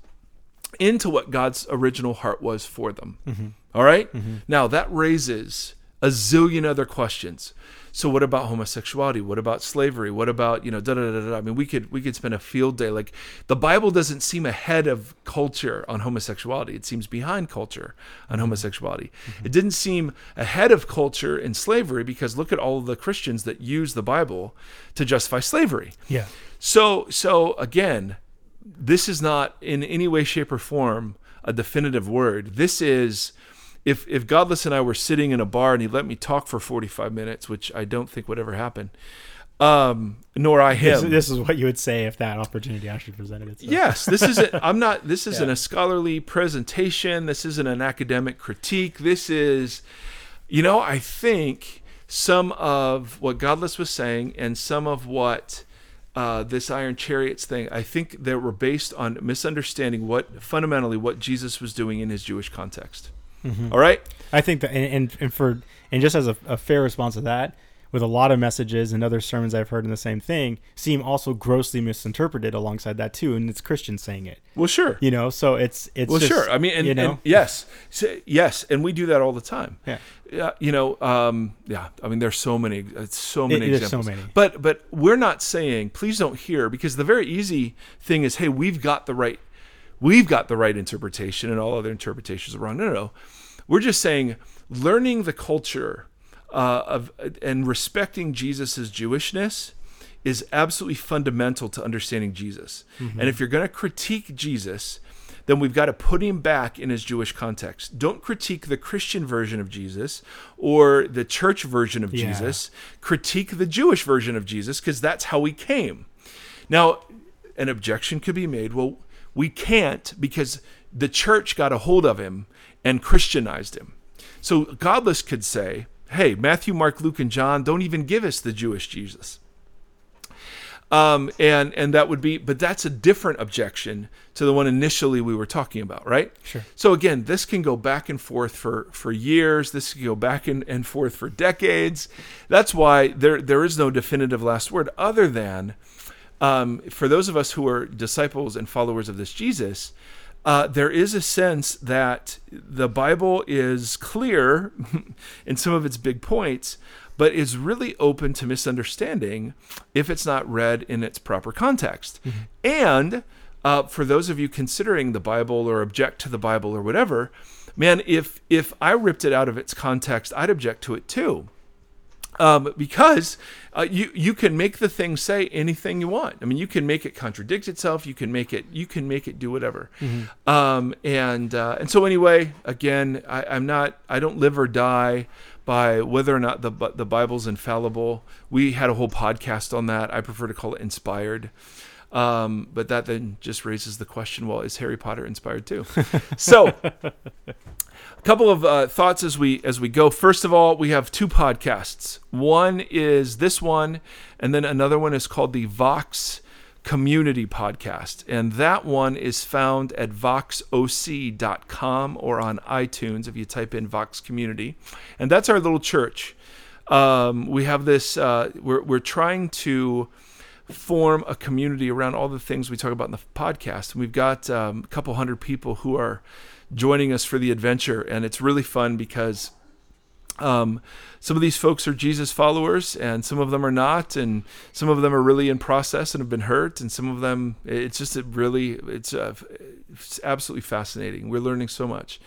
into what God's original heart was for them. Mm-hmm. All right? mm-hmm. Now that raises a zillion other questions. So what about homosexuality? What about slavery? What about you know da da da da? I mean, we could we could spend a field day. Like the Bible doesn't seem ahead of culture on homosexuality. It seems behind culture on mm-hmm. homosexuality. Mm-hmm. It didn't seem ahead of culture in slavery because look at all the Christians that use the Bible to justify slavery. Yeah. So so again, this is not in any way, shape, or form a definitive word. This is if if Godless and I were sitting in a bar and he let me talk for 45 minutes, which I don't think would ever happen, um, nor I him. This, this, is what you would say if that opportunity actually presented itself. Yes, this isn't. I'm not. This isn't yeah. a scholarly presentation. This isn't an academic critique. This is, you know, I think some of what Godless was saying and some of what uh, this Iron Chariots thing, I think they were based on misunderstanding what fundamentally what Jesus was doing in his Jewish context. All right? I think that, and, and, and for and just as a, a fair response to that, with a lot of messages and other sermons I've heard in the same thing, seem also grossly misinterpreted alongside that too, and it's Christians saying it. Well, sure. You know, so it's it's Well, just, sure. I mean, and, you know, and yes, So- yes, and we do that all the time. Yeah. Yeah, you know, um, yeah. I mean, there's so many, it's so many it is so many. But but we're not saying please don't hear because the very easy thing is, hey, we've got the right, we've got the right interpretation, and all other interpretations are wrong. No, no, no. We're just saying learning the culture uh, of and respecting Jesus's Jewishness is absolutely fundamental to understanding Jesus. Mm-hmm. And if you're going to critique Jesus, then we've got to put him back in his Jewish context. Don't critique the Christian version of Jesus or the church version of Yeah. Jesus. Critique the Jewish version of Jesus because that's how he came. Now, an objection could be made well, we can't because the church got a hold of him and Christianized him. So Godless could say, hey, Matthew, Mark, Luke, and John don't even give us the Jewish Jesus. Um, and and that would be, but that's a different objection to the one initially we were talking about, right? Sure. So again, this can go back and forth for for years. This can go back and, and forth for decades. That's why there there is no definitive last word, other than um, for those of us who are disciples and followers of this Jesus. Uh, there is a sense that the Bible is clear in some of its big points, but is really open to misunderstanding if it's not read in its proper context. And uh, for those of you considering the Bible or object to the Bible or whatever, man, if if I ripped it out of its context, I'd object to it too um, because uh, you you can make the thing say anything you want. I mean, you can make it contradict itself. You can make it you can make it do whatever. Um, and uh, and so anyway, again, I, I'm not I don't live or die by whether or not the the Bible's infallible. We had a whole podcast on that. I prefer to call it inspired. Um, but that then just raises the question: Well, is Harry Potter inspired too? so a couple of uh, thoughts as we as we go. First of all, we have two podcasts. One is this one, and then another one is called the Vox Community Podcast, and that one is found at voxoc.com or on iTunes if you type in Vox Community, and that's our little church. Um, we have this. Uh, we're we're trying to form a community around all the things we talk about in the podcast. And we've got um, a couple hundred people who are joining us for the adventure, and it's really fun because um, some of these folks are Jesus followers, and some of them are not, and some of them are really in process and have been hurt, and some of them it's just a really it's, uh, it's absolutely fascinating. We're learning so much.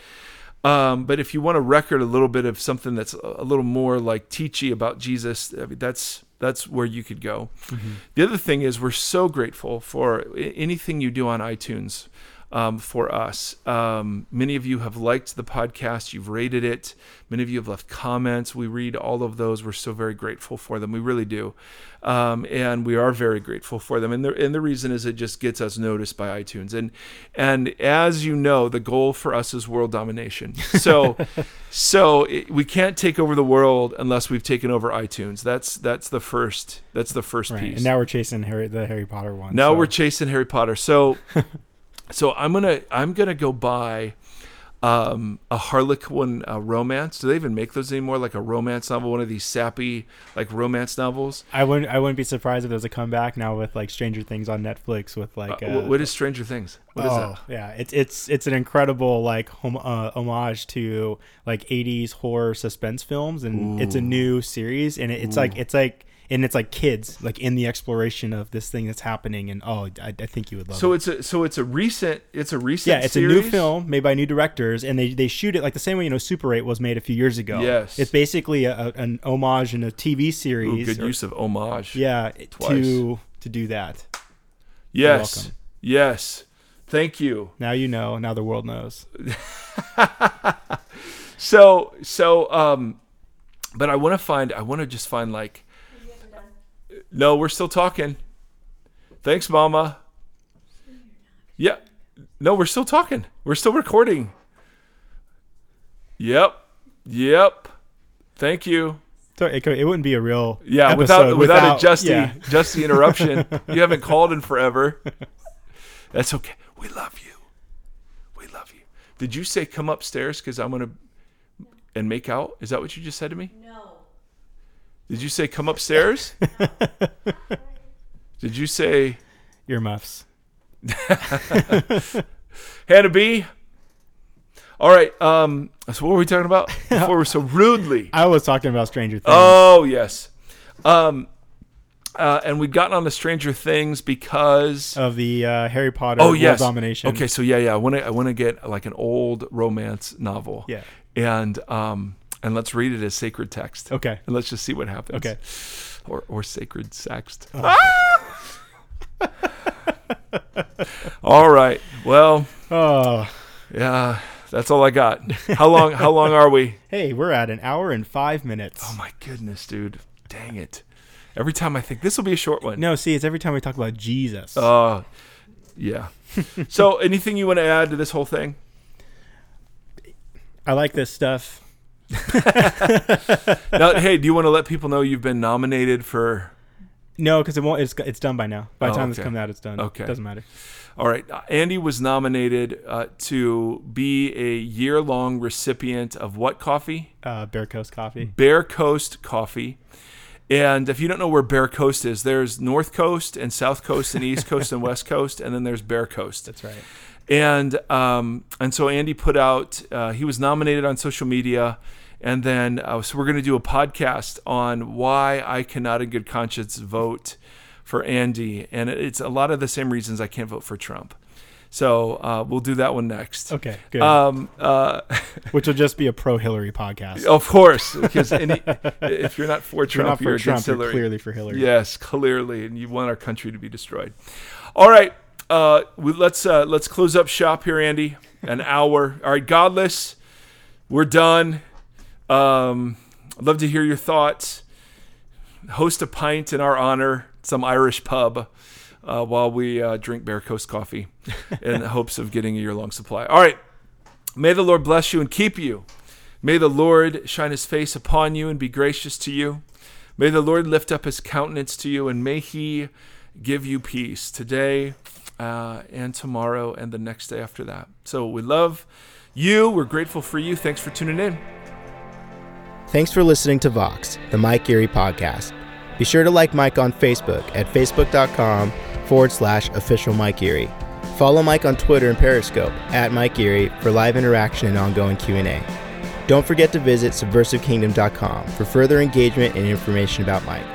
Um, but if you want to record a little bit of something that's a little more like teachy about Jesus, I mean, that's that's where you could go. Mm-hmm. The other thing is we're so grateful for anything you do on iTunes um, for us. Um, many of you have liked the podcast, you've rated it. Many of you have left comments. We read all of those. We're so very grateful for them. We really do, um, and we are very grateful for them. And the and the reason is it just gets us noticed by iTunes. And and as you know, the goal for us is world domination. So so it, we can't take over the world unless we've taken over iTunes. That's that's the first that's the first Right. piece. And now we're chasing Harry the Harry Potter one. Now so- we're chasing Harry Potter. So, so I'm gonna I'm gonna go buy um, a Harlequin uh, romance. Do they even make those anymore? Like a romance novel, one of these sappy like romance novels. I wouldn't I wouldn't be surprised if there's a comeback now with like Stranger Things on Netflix with like Uh, uh, what is Stranger Things? What is oh, yeah, it's it's it's an incredible like hom- uh, homage to like 80s horror suspense films, and it's a new series, and it, it's like it's like and it's like kids like in the exploration of this thing that's happening, and oh, I, I think you would love So it. it's a so it's a recent it's a recent Yeah, it's a new film made by new directors, and they, they shoot it like the same way you know Super 8 was made a few years ago. Yes. it's basically a, a- an homage in a TV Ooh, series. good or- use of homage. yeah, Twice. to to do that. Yes. Yes. Thank you. Now you know. Now the world knows. So so um, but I want to find I want to just find like No, we're still talking. Thanks, Mama. Yeah. No, we're still talking. We're still recording. Yep. Yep. Thank you. So it, it wouldn't be a real Yeah, without episode without, a justy yeah. justy interruption. you haven't called in forever. That's okay. We love you. We love you. Did you say come upstairs? Because I'm gonna and make out? Is that what you just said to me? No. Did you say come upstairs? Did you say Earmuffs. Hannah B? All right. Um. So what were we talking about before we're so rudely? I was talking about Stranger Things. Oh yes. Um. Uh, and we'd gotten on the Stranger Things because of the uh, Harry Potter oh world yes domination. Okay, so yeah, yeah. I want to I want to get like an old romance novel. Yeah. And um and let's read it as sacred text. Okay. And let's just see what happens. Okay. Or or sacred sext. Oh. All right. Well, Oh, yeah, that's all I got. How long how long are we? hey, we're at an hour and five minutes. Oh my goodness, dude. Dang it. Every time I think this will be a short one. No, see, it's every time we talk about Jesus. Uh yeah. so anything you want to add to this whole thing? I like this stuff. Now, hey, do you want to let people know you've been nominated for? No, because it won't. It's it's done by now. By the Oh, time this okay. comes out, it's done. Okay. doesn't matter. All right, uh, Andy was nominated uh, to be a year-long recipient of what coffee? Uh, Bear Coast Coffee. Bear Coast Coffee. And if you don't know where Bear Coast is, there's North Coast and South Coast and East Coast and West Coast, and then there's Bear Coast. That's right. and um, and so Andy put out. Uh, he was nominated on social media, and then uh, so we're going to do a podcast on why I cannot, in good conscience, vote for Andy, and it's a lot of the same reasons I can't vote for Trump. So uh, we'll do that one next. Okay, good. Um, uh, Which will just be a pro Hillary podcast. of course, because any, if you're not for you're Trump, not for you're Trump, against you're clearly for Hillary. Yes, clearly, and you want our country to be destroyed. All right, uh, we, let's uh, let's close up shop here, Andy. An hour. All right, Godless, we're done. Um, I'd love to hear your thoughts. Host a pint in our honor, some Irish pub, uh, while we uh, drink Bear Coast coffee, in hopes of getting a year-long supply. All right. May the Lord bless you and keep you. May the Lord shine his face upon you and be gracious to you. May the Lord lift up his countenance to you and may he give you peace today uh, and tomorrow and the next day after that. So we love you. We're grateful for you. Thanks for tuning in. Thanks for listening to Vox, the Mike Erre podcast. Be sure to like Mike on Facebook at facebook.com forward slash official Mike Erre. Follow Mike on Twitter and Periscope at Mike Erre for live interaction and ongoing Q&A. Don't forget to visit subversivekingdom.com for further engagement and information about Mike.